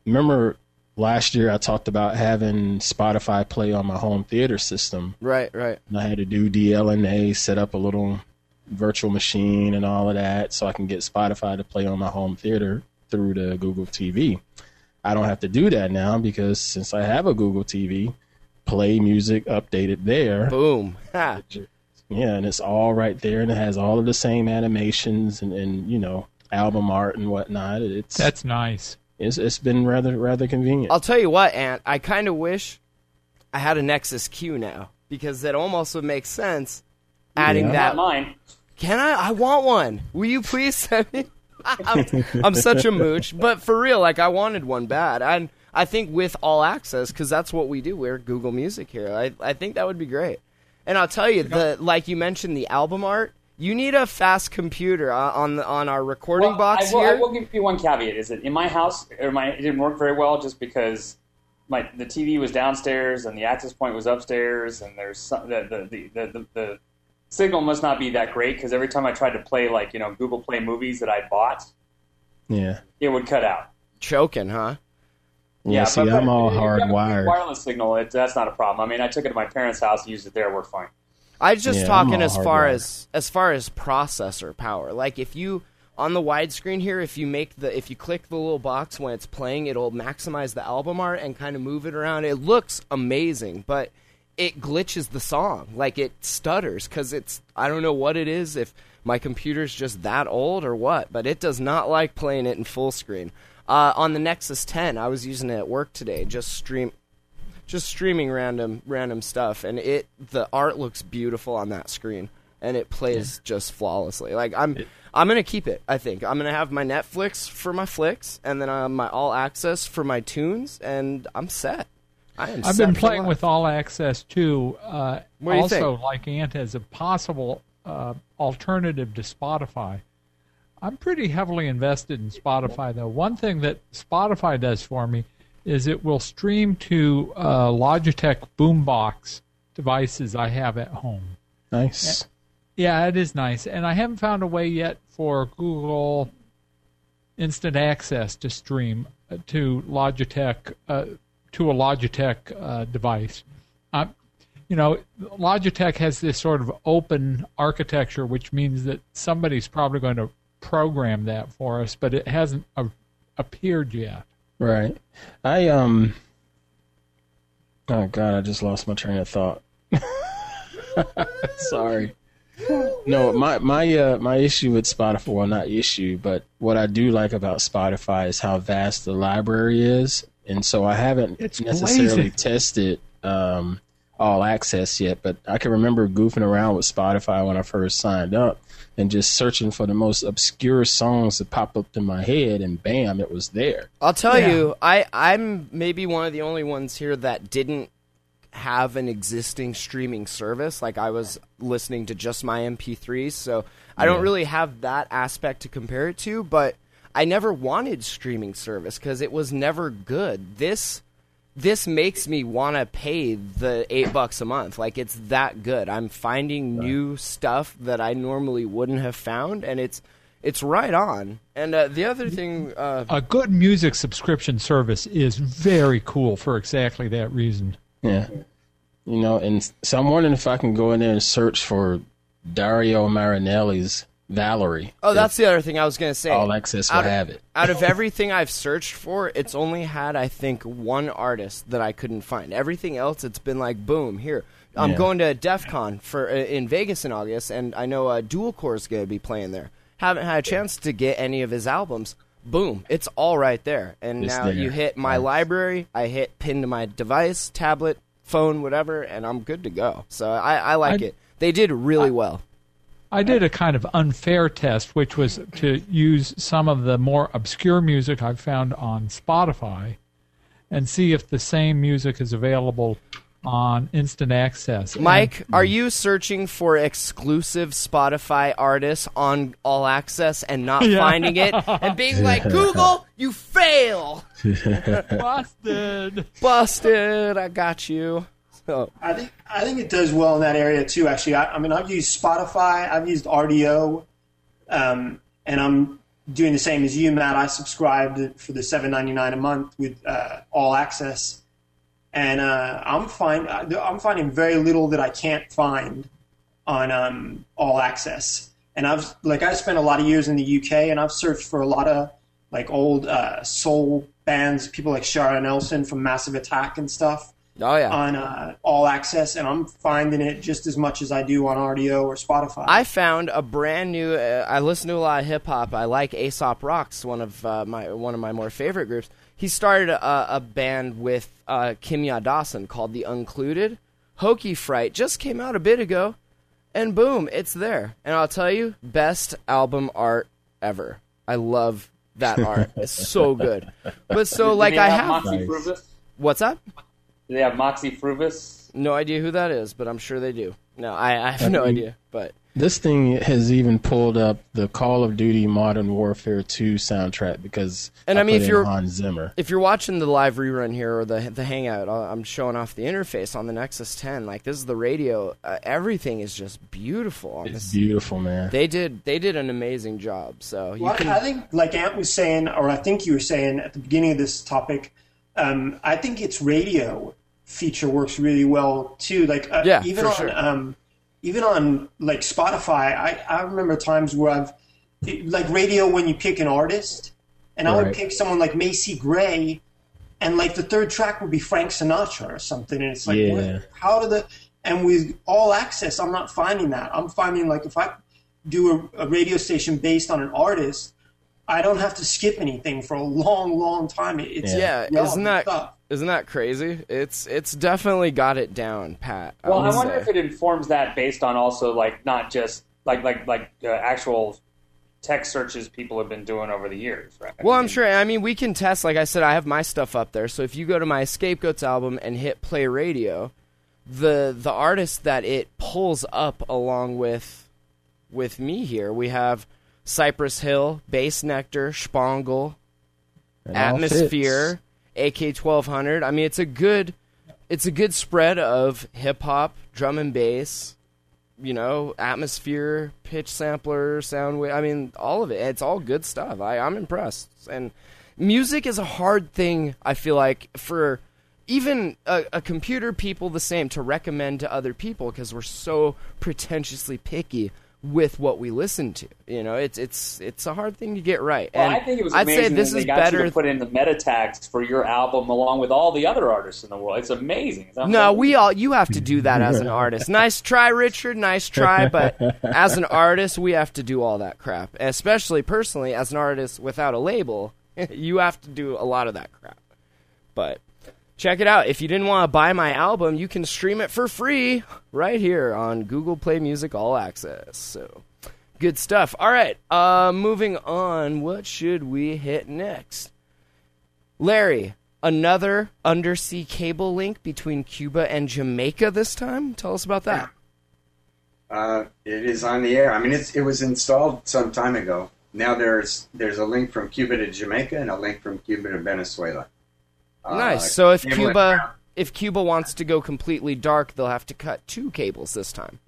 remember last year I talked about having Spotify play on my home theater system. Right, right. And I had to do DLNA, set up a little virtual machine and all of that so I can get Spotify to play on my home theater through the Google TV. I don't have to do that now because since I have a Google TV, play music updated there. Boom. Ha. Yeah, and it's all right there and it has all of the same animations and, and you know, album art and whatnot. It's That's nice. it's, it's been rather rather convenient. I'll tell you what, Ant. I kind of wish I had a Nexus Q now because that almost would make sense. Adding Yeah. that Not mine. Can I? I want one. Will you please send me? I'm, I'm such a mooch, but for real, like I wanted one bad, and I think with all access, because that's what we do. We're Google Music here. I I think that would be great. And I'll tell you, the like you mentioned, the album art. You need a fast computer uh, on the, on our recording Well, box I will, here. I will give you one caveat: is that in my house, or my, it didn't work very well just because my the TV was downstairs and the access point was upstairs, and there's some, the, the, the, the, the, the signal must not be that great because every time I tried to play like you know Google Play movies that I bought, yeah. it would cut out. Choking, huh? Yeah, see, I'm all if you have a hardwired. Wireless signal, it, that's not a problem. I mean, I took it to my parents' house, used it there, worked fine. I was just Yeah, I'm talking as far hardwired. as as far as processor power. Like if you on the widescreen here, if you make the if you click the little box when it's playing, it'll maximize the album art and kind of move it around. It looks amazing, but it glitches the song. Like it stutters cuz it's I don't know what it is if my computer's just that old or what, but it does not like playing it in full screen. Uh, on the Nexus 10, I was using it at work today, just stream just streaming random random stuff and it the art looks beautiful on that screen and it plays just flawlessly like i'm i'm gonna keep it i think i'm gonna have my netflix for my flicks and then uh, my all access for my tunes and i'm set i am I've set been playing with All Access too. Uh, What do you also, think? like Ant, as a possible uh, alternative to Spotify. I'm pretty heavily invested in Spotify, though. One thing that Spotify does for me is it will stream to uh, Logitech boombox devices I have at home. Nice. Yeah, it is nice. And I haven't found a way yet for Google Instant Access to stream uh, to Logitech uh, to a Logitech uh, device. Uh, you know, Logitech has this sort of open architecture, which means that somebody's probably going to program that for us, but it hasn't uh, appeared yet. Right. I um Oh God, I just lost my train of thought. Sorry. No, my my uh, my issue with Spotify, well, not issue, but what I do like about Spotify is how vast the library is, and so I haven't It's necessarily blazing. tested um, all access yet. But I can remember goofing around with Spotify when I first signed up and just searching for the most obscure songs that pop up in my head, and bam, it was there. I'll tell Yeah. you, I I'm maybe one of the only ones here that didn't have an existing streaming service. Like I was listening to just my MP3s, so I don't Yeah. really have that aspect to compare it to. But I never wanted streaming service because it was never good. This this makes me want to pay the eight bucks a month. Like it's that good. I'm finding new stuff that I normally wouldn't have found, and it's it's right on. And uh, the other thing, uh, A good music subscription service is very cool for exactly that reason. Yeah. You know, and so I'm wondering if I can go in there and search for Dario Marianelli's Valerie. oh, that's the other thing I was gonna say. all access will out of, have it. out of everything I've searched for, it's only had I think one artist that I couldn't find. Everything else, it's been like boom here. I'm Yeah. going to DEF CON for uh, in Vegas in August, and I know uh, Dual Core is going to be playing there. Haven't had a chance to get any of his albums. Boom, it's all right there. And It's now there. you hit my library. I hit pin to my device, tablet, phone, whatever, and I'm good to go. So I, I like I- it. They did really well. I did a kind of unfair test, which was to use some of the more obscure music I've found on Spotify and see if the same music is available on instant access. And Mike, are you searching for exclusive Spotify artists on All Access and not Yeah. finding it and being like, Google, you fail. busted. Busted. I got you. So, I think I think it does well in that area too. Actually, I, I mean, I've used Spotify, I've used Rdio, um, and I'm doing the same as you, Matt. I subscribed for the seven ninety nine a month with uh, All Access, and uh, I'm find I'm finding very little that I can't find on um, All Access. And I've like I spent a lot of years in the UK, and I've searched for a lot of like old uh, soul bands, people like Shara Nelson from Massive Attack and stuff oh, yeah. on uh, All Access, and I'm finding it just as much as I do on Rdio or Spotify. I found a brand new. Uh, I listen to a lot of hip hop. I like Aesop Rock's, one of uh, my one of my more favorite groups. He started a, a band with uh, Kimya Dawson called The Uncluded. Hokey Fright just came out a bit ago, and boom, it's there. And I'll tell you, best album art ever. I love that art. it's so good. But so like I have have. Nice. What's up? Do they have Moxy Früvous? No idea who that is, but I'm sure they do. No, I, I have no mean- idea. But This thing has even pulled up the Call of Duty Modern Warfare 2 soundtrack because And I mean, put if in you're- Hans Zimmer. if you're watching the live rerun here or the the hangout, I'm showing off the interface on the Nexus 10. Like this is the radio. Uh, everything is just beautiful on It's this. beautiful, man. They did they did an amazing job. So you Well, can I think, like Ant was saying, or I think you were saying at the beginning of this topic, um, I think its radio feature works really well too. Like uh, Yeah, even on sure. um, even on like Spotify, I, I remember times where I've like radio when you pick an artist, and I would pick someone like Macy Gray, and like the third track would be Frank Sinatra or something, and it's like, Yeah. what, how do the and with all access, I'm not finding that. I'm finding like if I do a, a radio station based on an artist, I don't have to skip anything for a long, long time. It's yeah, relevant isn't that stuff. not that crazy? It's it's definitely got it down, Pat. Well, I would wonder say. if it informs that based on also like not just like like like uh, actual text searches people have been doing over the years, right? Well, I I'm sure. I mean, we can test. Like I said, I have my stuff up there. So if you go to my Scapegoats album and hit play radio, the the artist that it pulls up along with with me here, we have Cypress Hill, Bassnectar, Spangle, Atmosphere, AK twelve hundred. I mean, it's a good it's a good spread of hip hop, drum and bass. You know, atmosphere, pitch sampler, sound wave. I mean, all of it. It's all good stuff. I, I'm impressed. And music is a hard thing. I feel like for even a, a computer people the same to recommend to other people because we're so pretentiously picky with what we listen to. You know, it's it's it's a hard thing to get right. Well, and I think it was I'd amazing say this they is got better. you to put in the meta tags for your album along with all the other artists in the world. It's amazing. It's no, we all you have to do that as an artist. Nice try, Richard. Nice try, but as an artist, we have to do all that crap. Especially personally, as an artist without a label, you have to do a lot of that crap. But check it out. If you didn't want to buy my album, you can stream it for free right here on Google Play Music All Access. So good stuff. All right, uh, moving on. What should we hit next? Larry, another undersea cable link between Cuba and Jamaica this time. Tell us about that. Uh, it is on the air. I mean, it was installed some time ago. Now there's there's a link from Cuba to Jamaica and a link from Cuba to Venezuela. Uh, Nice. So if cable Cuba if Cuba wants to go completely dark, they'll have to cut two cables this time.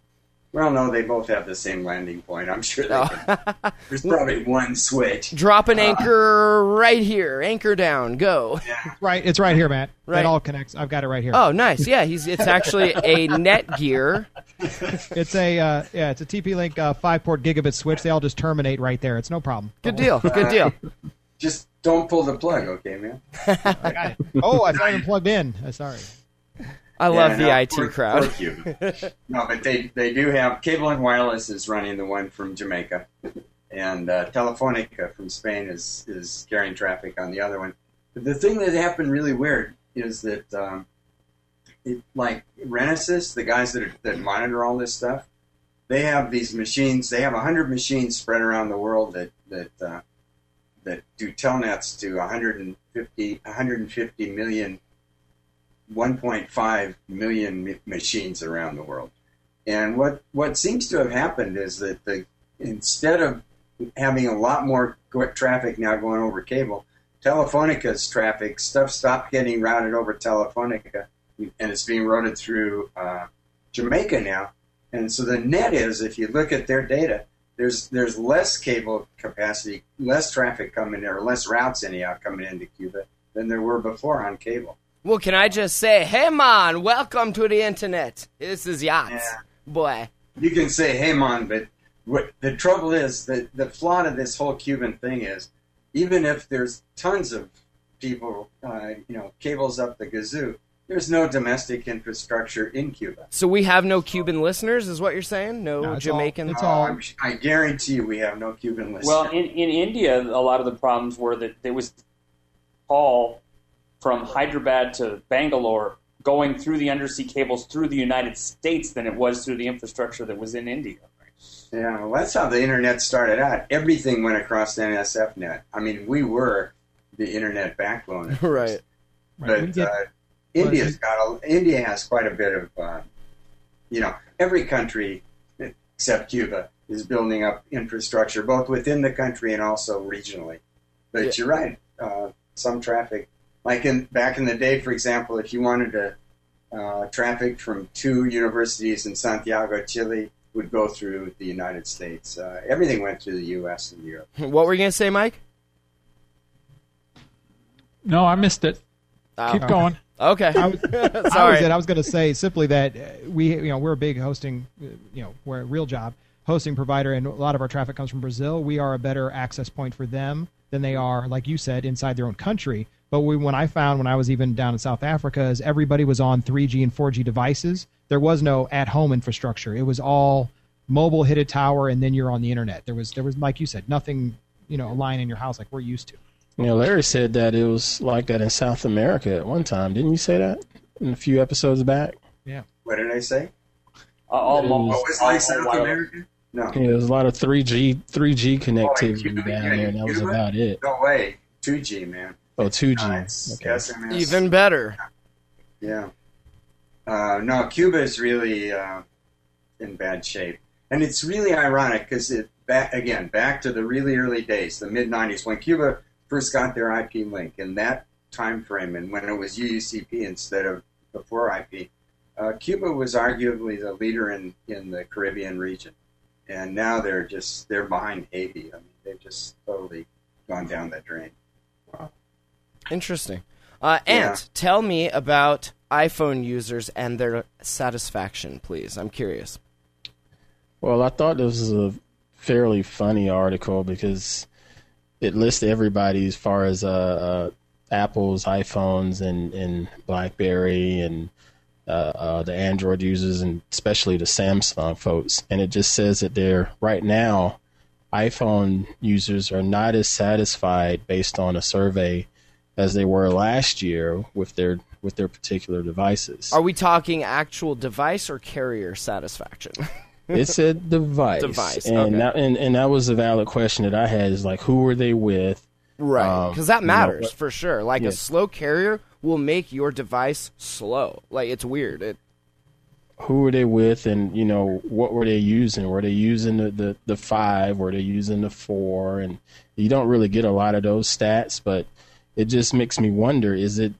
Well, no, they both have the same landing point. I'm sure they Oh. can. There's probably one switch. Drop an anchor right here. Anchor down. Go. Yeah. Right, it's right here, Matt. Right. That all connects. I've got it right here. Oh, nice. Yeah, he's it's actually a Netgear. It's a uh, yeah, it's a TP-Link uh, five port gigabit switch. They all just terminate right there. It's no problem. Good deal. Good deal. Just don't pull the plug, okay, man? Got it. Oh, it's not even plugged in. Uh, sorry. I love the no, IT poor- crowd. poor Cuba. no, but they, they do have Cable and Wireless is running the one from Jamaica, and uh, Telefonica from Spain is is carrying traffic on the other one. But the thing that happened really weird is that um, it, like Renesys, the guys that are, that monitor all this stuff, they have these machines. They have hundred machines spread around the world that that uh, that do telnets to 150 150 million 1.5 million ma- machines around the world. And what, what seems to have happened is that the instead of having a lot more traffic now going over cable, Telefonica's traffic stuff stopped getting routed over Telefonica, and it's being routed through uh, Jamaica now. And so the net is, if you look at their data, there's there's less cable capacity, less traffic coming in, or less routes anyhow coming into Cuba than there were before on cable. Well, can I just say, hey man, welcome to the internet. This is Yachts. Yeah. Boy. you can say hey man but what the trouble is that the flaw to this whole cuban thing is even if there's tons of people uh, you know cables up the gazoo there's no domestic infrastructure in cuba So we have no Cuban listeners, is what you're saying? No, No, it's all- Jamaican. it's all- I'm- i guarantee you we have no cuban listeners Well, in, in India, a lot of the problems were that there was Paul from Hyderabad to Bangalore going through the undersea cables through the United States than it was through the infrastructure that was in India. yeah well, that's how the internet started out everything went across the nsfnet i mean we were the internet backbone right. Right. But get- uh, India's got a, India has quite a bit of uh, you know every country except Cuba is building up infrastructure both within the country and also regionally. But Yeah. you're right, uh, some traffic like in back in the day, for example, if you wanted to uh, traffic from two universities in Santiago, Chile, would go through the United States. Uh, everything went through the U.S. and Europe. What were you going to say, Mike? No, I missed it. Oh. Keep going. Okay. I was, I was Sorry. I was going to say simply that uh, we, you know, we're a big hosting, uh, you know, we're a real job hosting provider, and a lot of our traffic comes from Brazil. We are a better access point for them than they are, like you said, inside their own country. But we, when I found when I was even down in South Africa, is everybody was on 3G and 4G devices. There was no at-home infrastructure. It was all mobile, hit a tower, and then you're on the internet. There was, there was, like you said, nothing, you know, a line in your house like we're used to. You know, Larry said that it was like that in South America at one time. Didn't you say that in a few episodes back? Yeah. What did I say? Uh, all, It was- was like South wireless. America? No, Yeah, there was a lot of 3G 3G connectivity Cuba, down yeah, there, and that was about it. no way. 2G, man. Oh, 2G. Uh, Okay. SMS. Even better. Yeah. Uh, no, Cuba is really uh, in bad shape, and it's really ironic because it back again back to the really early days, the mid '90s, when Cuba first got their IP link, in that time frame, and when it was UUCP instead of before IP, uh, Cuba was arguably the leader in in the Caribbean region, and now they're just they're behind Haiti. I mean, they've just totally gone down the drain. Wow. Interesting. Uh, Ant, tell me about iPhone users and their satisfaction, please. I'm curious. Well, I thought this was a fairly funny article because it lists everybody as far as uh, uh, Apple's iPhones and, and BlackBerry and uh, uh, the Android users and especially the Samsung folks. And it just says that they're right now iPhone users are not as satisfied based on a survey as they were last year with their with their particular devices. Are we talking actual device or carrier satisfaction? it's a device. Device, and okay. that and, and that was a valid question that I had is like who were they with? right. Um, Because that you know, matters for sure. Like Yeah. a slow carrier will make your device slow. Like it's weird. It, Who were they with and you know what were they using? Were they using the, the, the five? Were they using the four? And you don't really get a lot of those stats, but it just makes me wonder: is it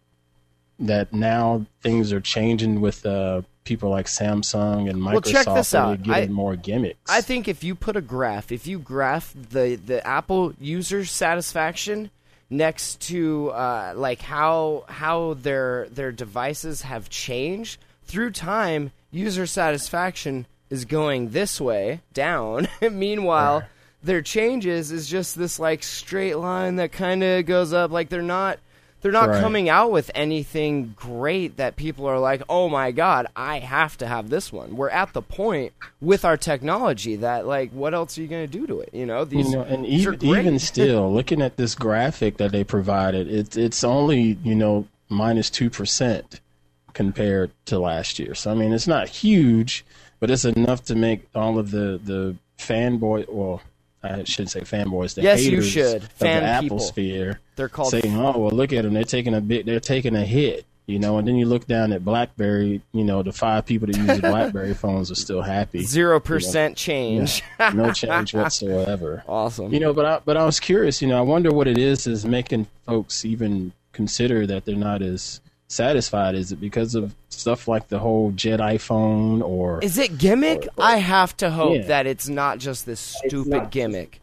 that now things are changing with uh, people like Samsung and Microsoft? Well, check this out. Getting I- more gimmicks. I think if you put a graph, if you graph the the Apple user satisfaction next to uh, like how how their their devices have changed through time, user satisfaction is going this way down. Meanwhile, their changes is just this like straight line that kind of goes up. Like they're not they're not Right. coming out with anything great that people are like, oh my god, I have to have this one. We're at the point with our technology that like, what else are you going to do to it? You know, these you know, and these are even even still, looking at this graphic that they provided, it's it's only you know minus two percent compared to last year. So I mean, it's not huge, but it's enough to make all of the the fanboy. Well, I shouldn't say fanboys. The Yes, you should. Of Fan the Apple sphere they're called saying, "Oh, well, look at them. They're taking a bit. They're taking a hit." You know, and then you look down at BlackBerry. You know, the five people that use the BlackBerry phones are still happy. zero percent change. No change whatsoever. awesome. You know, but I, but I was curious. You know, I wonder what it is is making folks even consider that they're not as satisfied. Is it because of stuff like the whole Jet iPhone or Is it gimmick? I have to hope Yeah. that it's not just this stupid gimmick.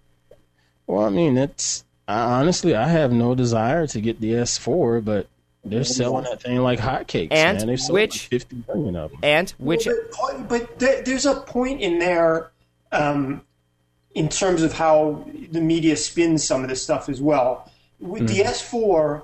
Well, I mean, it's I, honestly, I have no desire to get the S4, but they're selling that thing like hotcakes. And man. They've sold which- like 50 million of them. And which But, but there, there's a point in there, um, in terms of how the media spins some of this stuff as well. With the S4,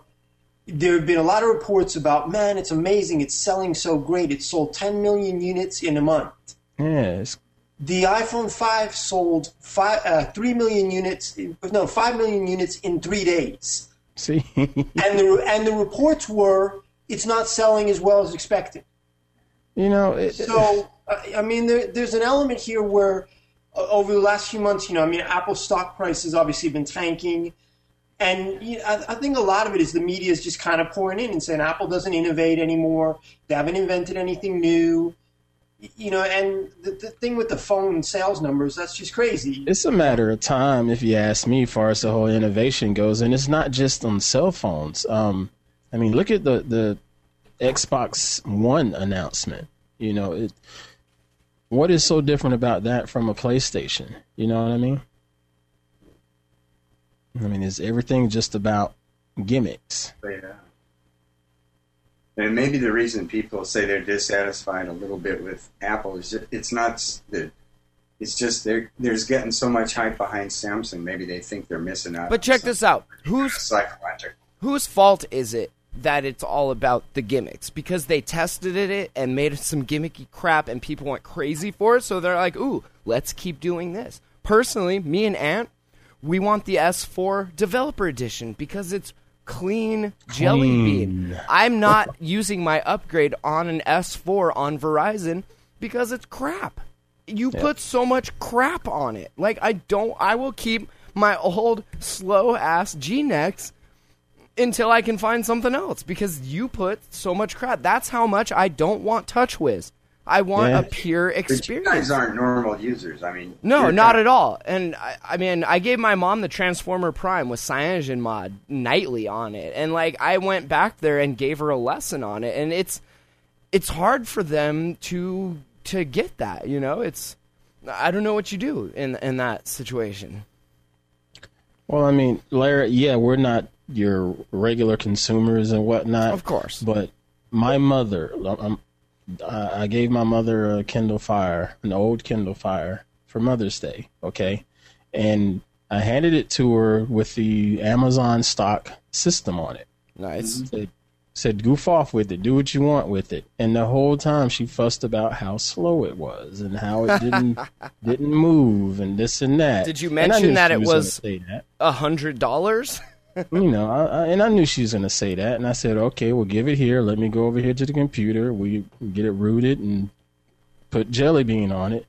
there have been a lot of reports about, man, it's amazing, it's selling so great, it sold 10 million units in a month. It's, The iPhone 5 sold five, uh, 3 million units, no, 5 million units in three days. see, And the, and the reports were, it's not selling as well as expected. you know, it, So, I I mean, there, there's an element here where uh, over the last few months, you know, I mean, Apple stock price has obviously been tanking. And you know, I, I think a lot of it is the media is just kind of pouring in and saying Apple doesn't innovate anymore. They haven't invented anything new. You know, and the, the thing with the phone sales numbers, that's just crazy. it's a matter of time, if you ask me, far as the whole innovation goes, and it's not just on cell phones. Um, I mean, look at the the Xbox One announcement. You know, it, what is so different about that from a PlayStation? You know what I mean? I mean, is everything just about gimmicks? Yeah. And maybe the reason people say they're dissatisfied a little bit with Apple is that it's not s- that it's just they're, there's getting so much hype behind Samsung. Maybe they think they're missing out. but on check something this out. Who's psychological. whose fault is it that it's all about the gimmicks? Because they tested it and made some gimmicky crap and people went crazy for it, so they're like, "Ooh, let's keep doing this." Personally, me and Ant, we want the S4 developer edition because it's clean jelly Clean. bean. I'm not using my upgrade on an S4 on Verizon because it's crap. You put so much crap on it. Like I don't I will keep my old slow ass G-Nex until I can find something else because you put so much crap. That's how much I don't want TouchWiz. I want Yeah. a pure But you guys aren't normal users. I mean, No, not kind at all. And I, I mean, I gave my mom the Transformer Prime with Cyanogen mod nightly on it, and like I went back there and gave her a lesson on it, and it's it's hard for them to to get that. You know, it's I don't know what you do in in that situation. Well, I mean, Larry, yeah, we're not your regular consumers and whatnot. Of course. But my mother, um, I I gave my mother a Kindle Fire, an old Kindle Fire for Mother's Day. Okay, and I handed it to her with the Amazon stock system on it. Nice. Said, said goof off with it, do what you want with it. And the whole time she fussed about how slow it was and how it didn't didn't move and this and that. Did you mention that it was- A hundred dollars? you know, I, I, and I knew she was going to say that, and I said, "Okay, well, give it here. Let me go over here to the computer. We get it rooted and put jelly bean on it."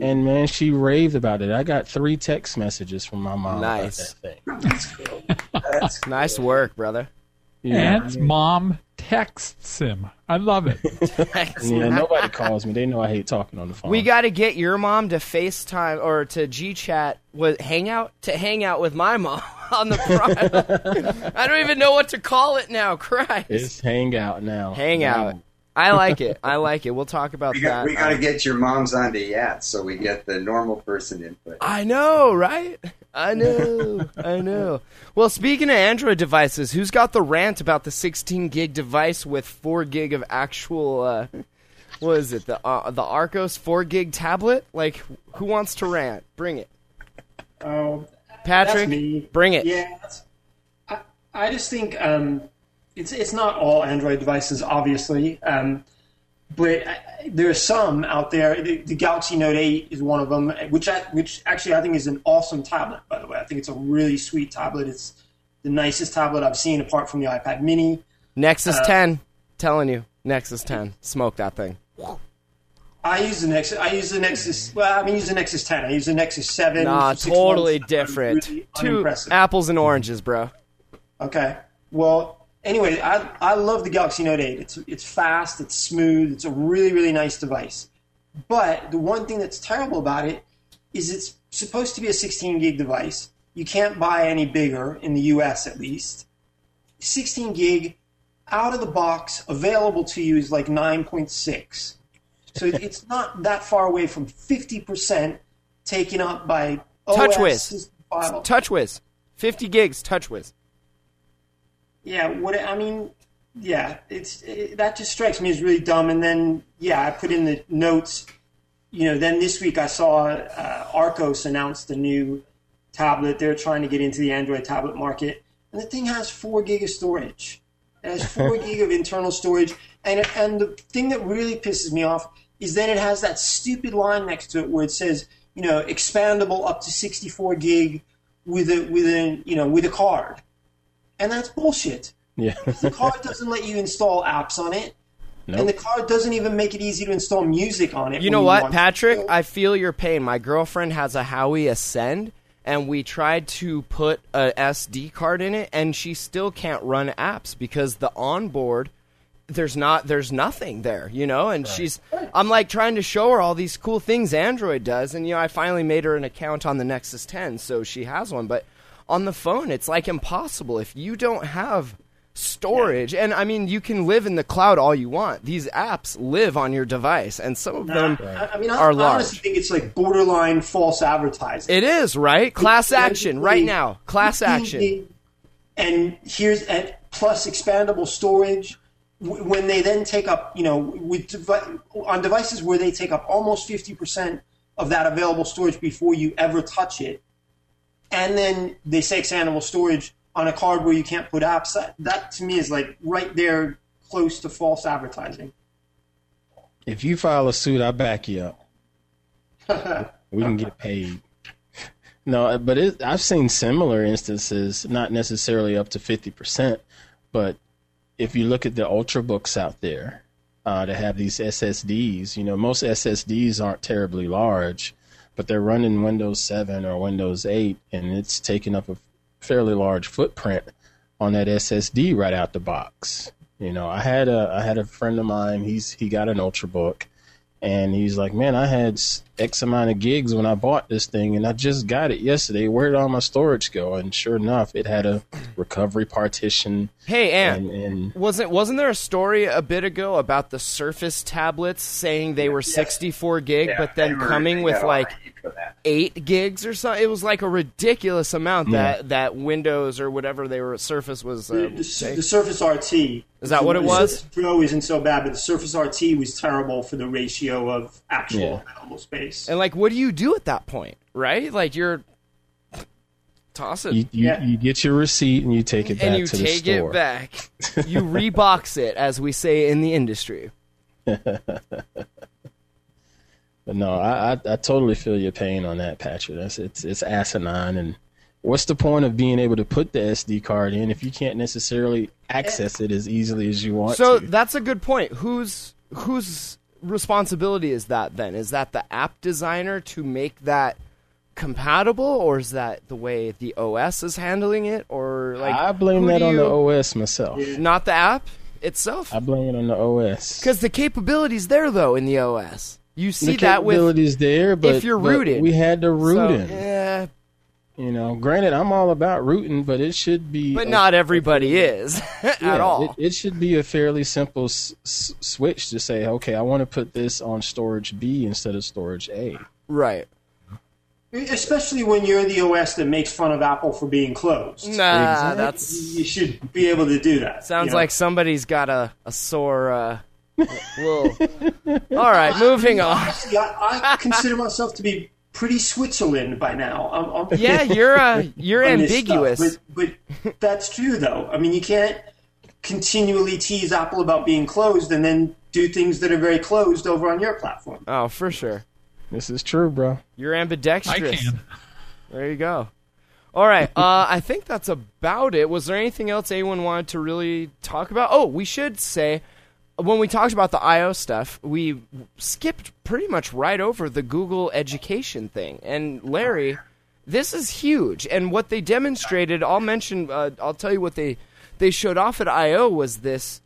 And man, she raved about it. I got three text messages from my mom Nice. about that thing. That's cool. That's cool. Nice work, brother. Yeah, Ant's mom texts him. I love it. yeah, nobody calls me. They know I hate talking on the phone. We got to get your mom to FaceTime or to GChat with Hangout to hang out with my mom on the Prime. I don't even know what to call it now. Christ. it's hangout now. Hangout. I like it. I like it. We'll talk about We that. got, we got to get your moms onto yachts so we get the normal person input. I know, right? I know. I know. Well, speaking of Android devices, who's got the rant about the 16 gig device with 4 gig of actual uh what is it? The uh, the Archos 4 gig tablet? Like who wants to rant? Bring it. Oh, Patrick, That's me. bring it. Yeah, that's, I, I just think um, it's it's not all Android devices, obviously, um, but I, there are some out there. The, the Galaxy Note 8 is one of them, which I, which actually I think is an awesome tablet. By the way, I think it's a really sweet tablet. It's the nicest tablet I've seen, apart from the iPad Mini. Nexus Uh, 10. Telling you. Nexus 10. Smoke that thing. I use the Nexus. I use the Nexus. Well, I mean, use the Nexus 10. I use the Nexus 7. Nah, totally months. Different. really Two apples and oranges, bro. Okay. Well, anyway, I I love the Galaxy Note 8. It's it's fast, it's smooth, it's a really really nice device. But the one thing that's terrible about it is it's supposed to be a 16 gig device. You can't buy any bigger in the US at least. 16 gig out of the box available to you is like 9.6. So it's not that far away from 50% taken up by TouchWiz. TouchWiz. 50 gigs, TouchWiz. Yeah, what I mean, yeah, it's it, that just strikes me as really dumb. And then, yeah, I put in the notes. You know, then this week I saw uh, Archos announced a new tablet. They're trying to get into the Android tablet market, and the thing has four gig of storage. It has four gig of internal storage, and and the thing that really pisses me off is then it has that stupid line next to it where it says, you know, expandable up to 64 gig with a with a you know with a card, and that's bullshit Yeah. the card doesn't let you install apps on it, Nope. and the card doesn't even make it easy to install music on it. You know what, Patrick? I feel your pain. My girlfriend has a Huawei Ascend, and we tried to put a SD card in it, and she still can't run apps because the onboard there's not there's nothing there, you know. And she's I'm like trying to show her all these cool things Android does, and you know I finally made her an account on the Nexus 10, so she has one. But on the phone, it's like impossible if you don't have storage. And I mean, you can live in the cloud all you want. These apps live on your device, and some of them I, I mean, I, are I large. honestly think it's like borderline false advertising. It is right. Class action right now. Class action. And here's and plus expandable storage. When they then take up, you know, with devi- on devices where they take up almost fifty percent of that available storage before you ever touch it, and then they say expandable storage on a card where you can't put apps. That, that to me is like right there, close to false advertising. If you file a suit, I back you up. we can get paid. No, but it, I've seen similar instances, not necessarily up to fifty percent, but if you look at the ultrabooks out there uh, that have these SSDs, you know, most SSDs aren't terribly large, but they're running Windows 7 or Windows 8, and it's taking up a fairly large footprint on that SSD right out the box. You know, I had a I had a friend of mine. He's he got an ultrabook, and he's like, "Man, I had X amount of gigs when I bought this thing, and I just got it yesterday. Where did all my storage go?" And sure enough, it had a recovery partition, Hey, Ann. and, and Wasn't wasn't there a story a bit ago about the Surface tablets saying they were 64 gig, Yeah, but then were- coming with like lot of heat for that. eight gigs or something. It was like a ridiculous amount Yeah. that that Windows or whatever they were Surface was. The, Uh, the, the Surface RT. Is that what it was? Surface Pro isn't so bad, but the Surface RT was terrible for the ratio of actual Yeah. available space. And like, what do you do at that point, right? Like you're toss it. You, you, Yeah. you get your receipt and you take it back and you to the store. it back. you rebox it, as we say in the industry. But no, I, I I totally feel your pain on that, Patrick. That's it's it's asinine. And what's the point of being able to put the SD card in if you can't necessarily access it as easily as you want So to? that's a good point. Who's whose responsibility is that then? Is that the app designer to make that compatible, or is that the way the OS is handling it, or like I blame that on the OS myself. not the app itself? I blame it on the OS. Because the capability's there though in the OS. You see the that with capabilities there, but if you're but rooted. we had to root so, in. yeah, You know, granted, I'm all about rooting, but it should be. but a- not everybody is at yeah, all. It, it should be a fairly simple s- s- switch to say, okay, I want to put this on storage B instead of storage A. right. Especially when you're the OS that makes fun of Apple for being closed. Nah, Exactly. that's You should be able to do that. Sounds you know? like somebody's got a, a sore uh little All right, moving on. I, I consider myself to be pretty Switzerland by now. I'm, I'm Yeah, you're uh you're ambiguous. But, but that's true, though. I mean, you can't continually tease Apple about being closed and then do things that are very closed over on your platform. oh, for sure. This is true, bro. You're ambidextrous. I ambidextrous. can. There you go. All right, uh, I think that's about it. Was there anything else anyone wanted to really talk about? Oh, we should say when we talked about the I/O stuff, we skipped pretty much right over the Google education thing. And Larry, this is huge. And what they demonstrated, I'll mention, uh, I'll tell you what they they showed off at I/O was this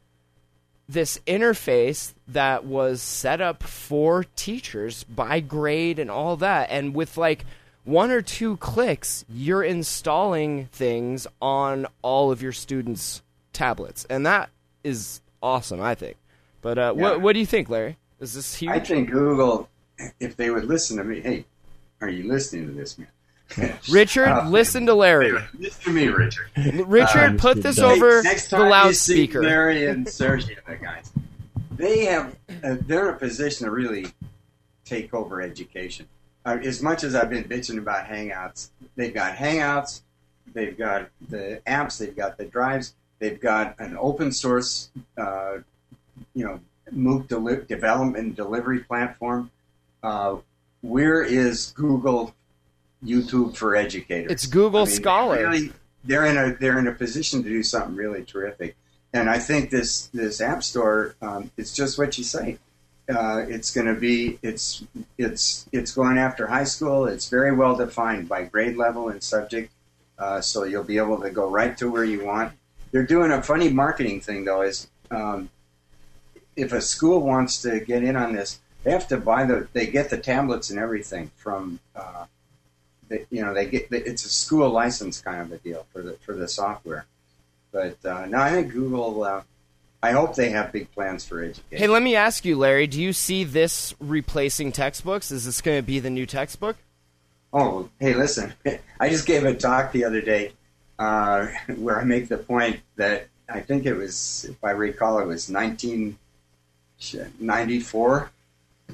this interface that was set up for teachers by grade and all that and with like one or two clicks you're installing things on all of your students tablets and that is awesome i think but uh, Yeah. what, what do you think larry is this huge I think Google, if they would listen to me, hey, are you listening to this, man? richard Uh, listen to larry Listen to me, Richard. richard Um, put this hey, over Next the time you loudspeaker see Larry and Sergey, the guys, they have uh, they're in a position to really take over education. Uh, as much as I've been bitching about Hangouts, they've got Hangouts, they've got the apps, they've got the drives, they've got an open source, uh, you know, MOOC deli- development and delivery platform. Uh, where is Google YouTube for educators? It's Google I mean, Scholar. Really, they're in a they're in a position to do something really terrific, and I think this this app store um, it's just what you say. Uh, it's going to be it's it's it's going after high school. It's very well defined by grade level and subject, uh, so you'll be able to go right to where you want. They're doing a funny marketing thing though. Is um, if a school wants to get in on this, they have to buy the they get the tablets and everything from. Uh, you know, they get it's a school license kind of a deal for the for the software. But uh, no, I think Google. Uh, I hope they have big plans for education. hey let me ask you larry do you see this replacing textbooks is this going to be the new textbook Oh, hey, listen. I just gave a talk the other day uh, where I make the point that I think it was, if I recall, it was 1994.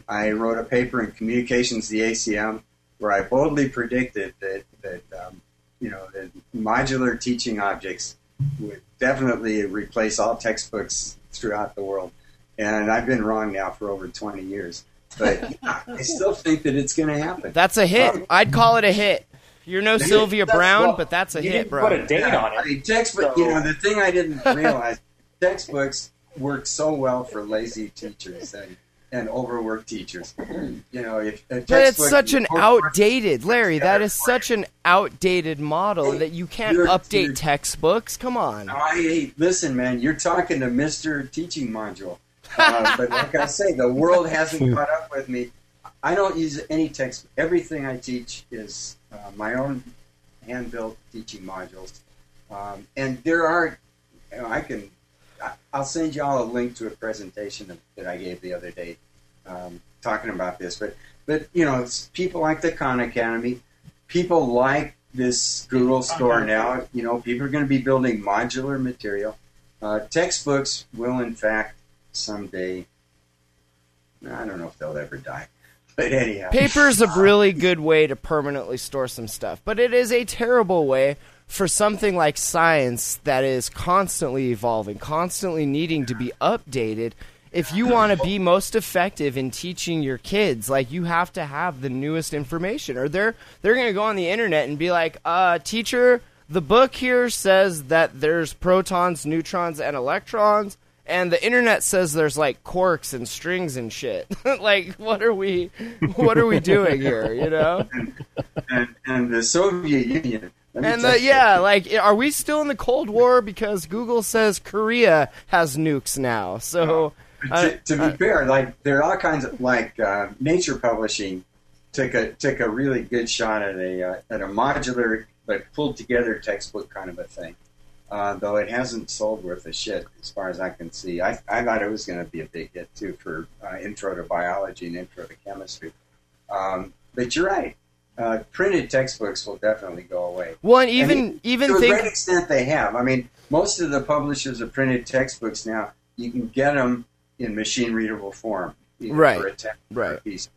I wrote a paper in Communications, the ACM, where I boldly predicted that, that um, you know, that modular teaching objects would definitely replace all textbooks throughout the world. And I've been wrong now for over 20 years. But yeah, I still think that it's going to happen. That's a hit. Um, I'd call it a hit. You're no Sylvia That's Brown, what- but that's a You hit, didn't bro. put a date on it. I it. mean, textbook. You know, the thing I didn't realize, textbooks work so well for lazy teachers and, and overworked teachers. You know, if a But it's such an outdated, Larry. That is such an outdated model that you can't You're- update you're- textbooks. Come on. I hey, listen, man. You're talking to Mister Teaching Module, uh, but like I say, the world hasn't caught up with me. I don't use any textbook. Everything I teach is uh, my own hand-built teaching modules, um, and there are. You know, I can. I'll send you all a link to a presentation that, I gave the other day, um, talking about this. But but you know, people like the Khan Academy, people like this Google store now. You know, people are going to be building modular material. Uh, textbooks will, in fact, someday. I don't know if they'll ever die, but anyhow, Paper is a really good way to permanently store some stuff, but it is a terrible way for something like science that is constantly evolving, constantly needing to be updated. If you want to be most effective in teaching your kids, like you have to have the newest information, or they're they're going to go on the internet and be like, "Uh, teacher, the book here says that there's protons, neutrons, and electrons." and the internet says there's like quarks and strings and shit. like, what are we, what are we doing here? You know? and, and the Soviet Union. And the, you- yeah, like, are we still in the Cold War because Google says Korea has nukes now? So, uh, to, to be fair, like there are all kinds of like uh, Nature Publishing took a took a really good shot at a uh, at a modular but pulled together textbook kind of a thing. Uh, though it hasn't sold worth a shit as far as I can see. I, I thought it was going to be a big hit too for uh, intro to biology and intro to chemistry. Um, but you're right. Uh, printed textbooks will definitely go away. well, and And even even to a think great extent, they have. I mean, most of the publishers of printed textbooks now, you can get them in machine readable form, Right. For a text or a Right. piece.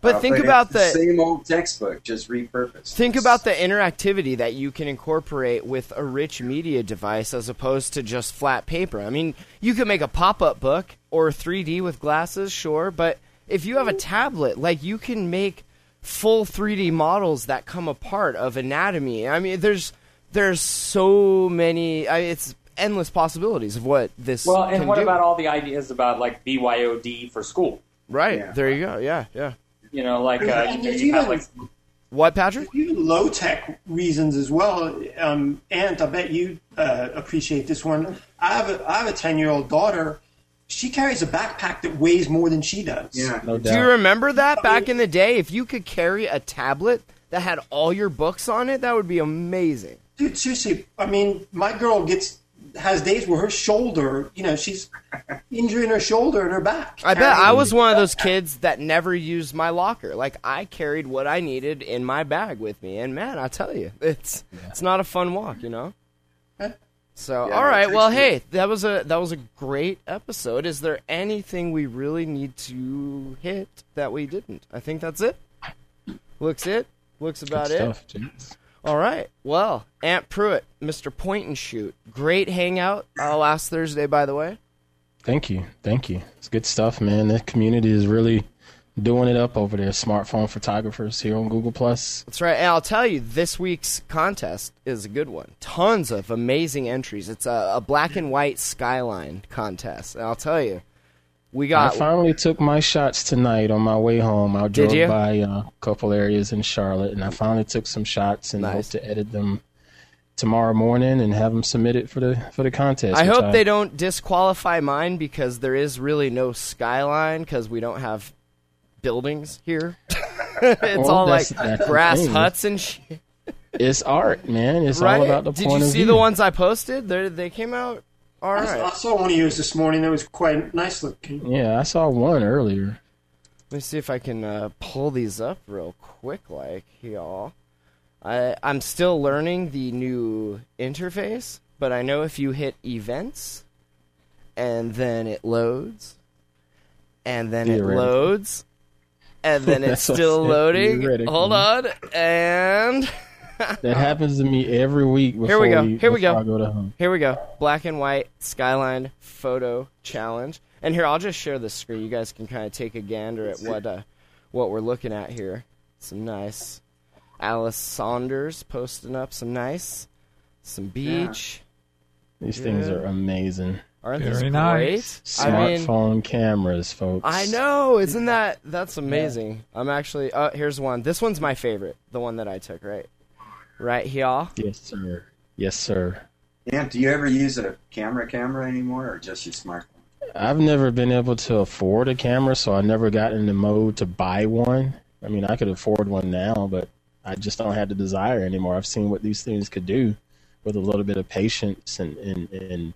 But Uh, think it's about the, the- same old textbook, just repurposed. Think about the interactivity that you can incorporate with a rich media device as opposed to just flat paper. I mean, you could make a pop up book or 3D with glasses, sure, but if you have a tablet, like you can make full 3D models that come apart of anatomy. I mean, there's there's so many. I, it's endless possibilities of what this. Well, and can what do. about all the ideas about like BYOD for school? right? Yeah. There you go. Yeah, yeah. You know, like uh, you, there's you have even- like What, Patrick? Even low tech reasons as well. Um, Ant, I bet you uh, appreciate this one. I have a, I have a ten year old daughter. She carries a backpack that weighs more than she does. Yeah. No doubt. Do you remember that back in the day? If you could carry a tablet that had all your books on it, that would be amazing. Dude, seriously, I mean, my girl gets has days where her shoulder, you know, she's injuring her shoulder and her back. I bet I was one of those kids that never used my locker. Like I carried what I needed in my bag with me, and man, I tell you, it's it's not a fun walk, you know. So, Yeah, all right, well, hey, that was a that was a great episode. Is there anything we really need to hit that we didn't? I think that's it. Looks it. Looks about Good it. stuff, gents. All right. Well, Ant Pruitt, Mr. Point and Shoot, great hangout uh, last Thursday, by the way. Thank you, thank you. It's good stuff, man. The community is really doing it up over there. Smartphone photographers here on Google Plus. That's right. And I'll tell you, this week's contest is a good one. Tons of amazing entries. It's a, a black and white skyline contest. And I'll tell you, we got. I finally took my shots tonight on my way home. I drove by uh, a couple areas in Charlotte, and I finally took some shots and Nice. hope to edit them tomorrow morning and have them submitted for the for the contest. I hope they don't disqualify mine because there is really no skyline because we don't have buildings here. it's Well, all like that's- that's grass huts and shit. It's art, man. It's right? all about the Did point you see view. the ones I posted? They they came out all I, right. I saw one of yours this morning that was quite nice looking. Yeah, I saw one earlier. Let me see if I can uh, pull these up real quick, like y'all. I I'm still learning the new interface, but I know if you hit events, and then it loads, and then it Theoretically. loads, and then it's That's what I still loading. Hold on, and That happens to me every week. Before Here we go. Here we go. I go to home. Here we go. Black and white skyline photo challenge. And here, I'll just share the screen. You guys can kind of take a gander at what uh, what we're looking at here. Some nice Alice Saunders posting up some nice, some beach. These things are amazing. Aren't Very these great? nice. I mean, Smartphone cameras, folks. I know, isn't that that's amazing? I'm actually. Uh, here's one. This one's my favorite. The one that I took. Right, right here. Yes, sir. Yes, sir. Ant, do you ever use a camera camera anymore, or just your smartphone? I've never been able to afford a camera, so I never got in the mode to buy one. I mean, I could afford one now, but I just don't have the desire anymore. I've seen what these things could do with a little bit of patience and, and, and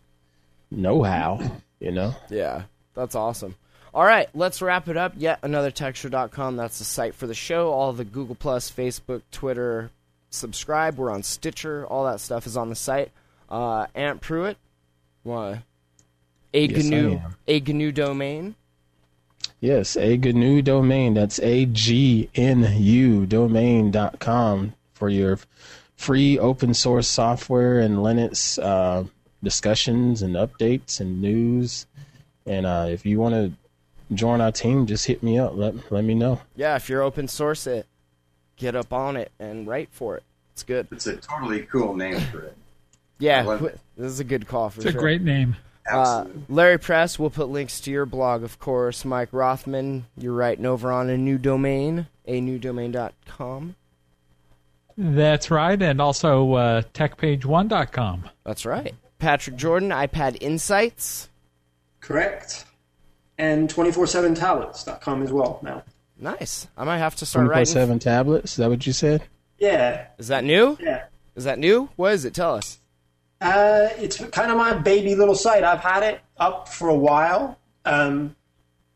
know how, you know? Yeah, that's awesome. All right, let's wrap it up. Yet another techshow.com. That's the site for the show. All the Google Plus, Facebook, Twitter, subscribe. We're on Stitcher. All that stuff is on the site. Uh, Ant Pruitt, what? A Yes, GNU, a GNU domain. Yes, a GNU domain. That's A G N U domain.com for your free open source software and Linux uh, discussions and updates and news. And uh, if you want to join our team, just hit me up. Let let me know. Yeah, if you're open source it, get up on it and write for it. It's good. It's a totally cool name for it. Yeah, I love wh- it. this is a good call for It's a great name. Uh, Larry Press, we'll put links to your blog, of course. Mike Rothman, you're writing over on a new domain, a newdomain.com. That's right, and also uh, techpage1.com. That's right. Patrick Jordan, iPad Insights. Correct. And 247tablets.com as well now. Nice. I might have to start Twenty four writing. seven tablets. Is that what you said? Yeah. Is that new? Yeah. Is that new? What is it? Tell us. Uh, it's kind of my baby little site. I've had it up for a while. Um,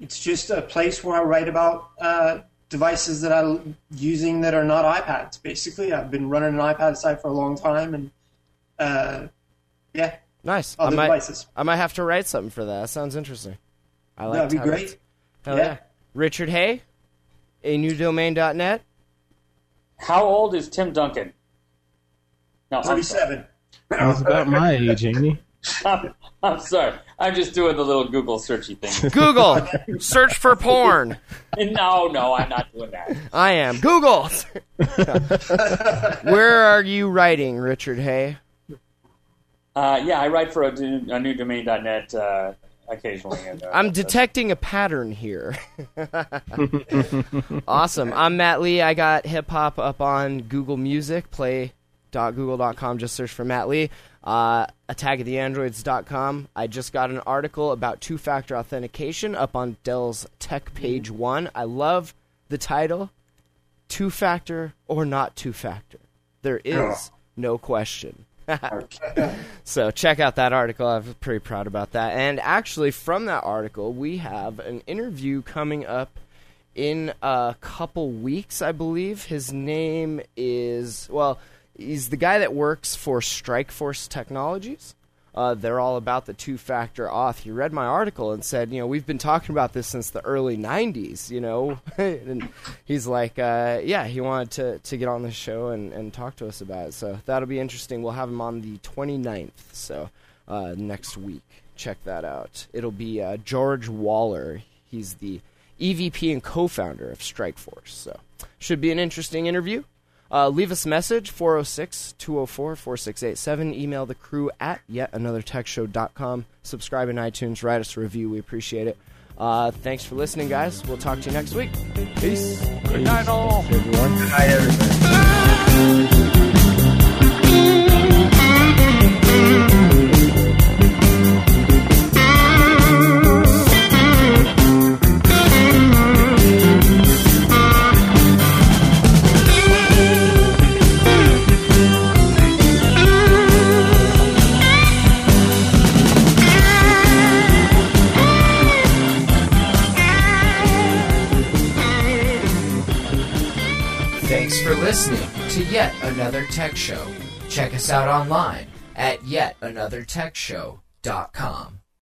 it's just a place where I write about uh, devices that I'm using that are not iPads. Basically, I've been running an iPad site for a long time, and uh, yeah, Nice. I other might, devices. I might have to write something for that. That sounds interesting. I like that. That'd be great. Hell Yeah. yeah. Richard Hay, a newdomain.net. How old is Tim Duncan? No, I'm. Thirty-seven. That's about my age, Amy. I'm, I'm sorry. I'm just doing the little Google searchy thing. Google, search for porn. no, no, I'm not doing that. I am. Google. Where are you writing, Richard Hay? Uh, yeah, I write for a, do- a new domain.net uh, occasionally. And, uh, I'm detecting a pattern here. awesome. I'm Matt Lee. I got hip hop up on Google Music. Play.google.com. Just search for Matt Lee. Uh, attackoftheandroids.com. I just got an article about two factor authentication up on Dell's Tech Page 1. I love the title Two Factor or Not Two Factor. There is no question. So check out that article. I'm pretty proud about that. And actually, from that article, we have an interview coming up in a couple weeks, I believe. His name is well, he's the guy that works for Strikeforce Technologies. Uh, they're all about the two-factor auth. He read my article and said, you know, we've been talking about this since the early '90s. You know, and he's like, uh, yeah, he wanted to to get on the show and, and talk to us about it. So that'll be interesting. We'll have him on the 29th, so uh, next week. Check that out. It'll be uh, George Waller. He's the EVP and co-founder of Strikeforce. So should be an interesting interview. Uh, leave us a message 406 204 4687. Email the crew at yetanothertechshow.com. Subscribe in iTunes. Write us a review. We appreciate it. Uh, thanks for listening, guys. We'll talk to you next week. Peace. Good night, all. Everyone. Hi, everybody. Listening to Yet Another Tech Show. Check us out online at yetanothertechshow.com.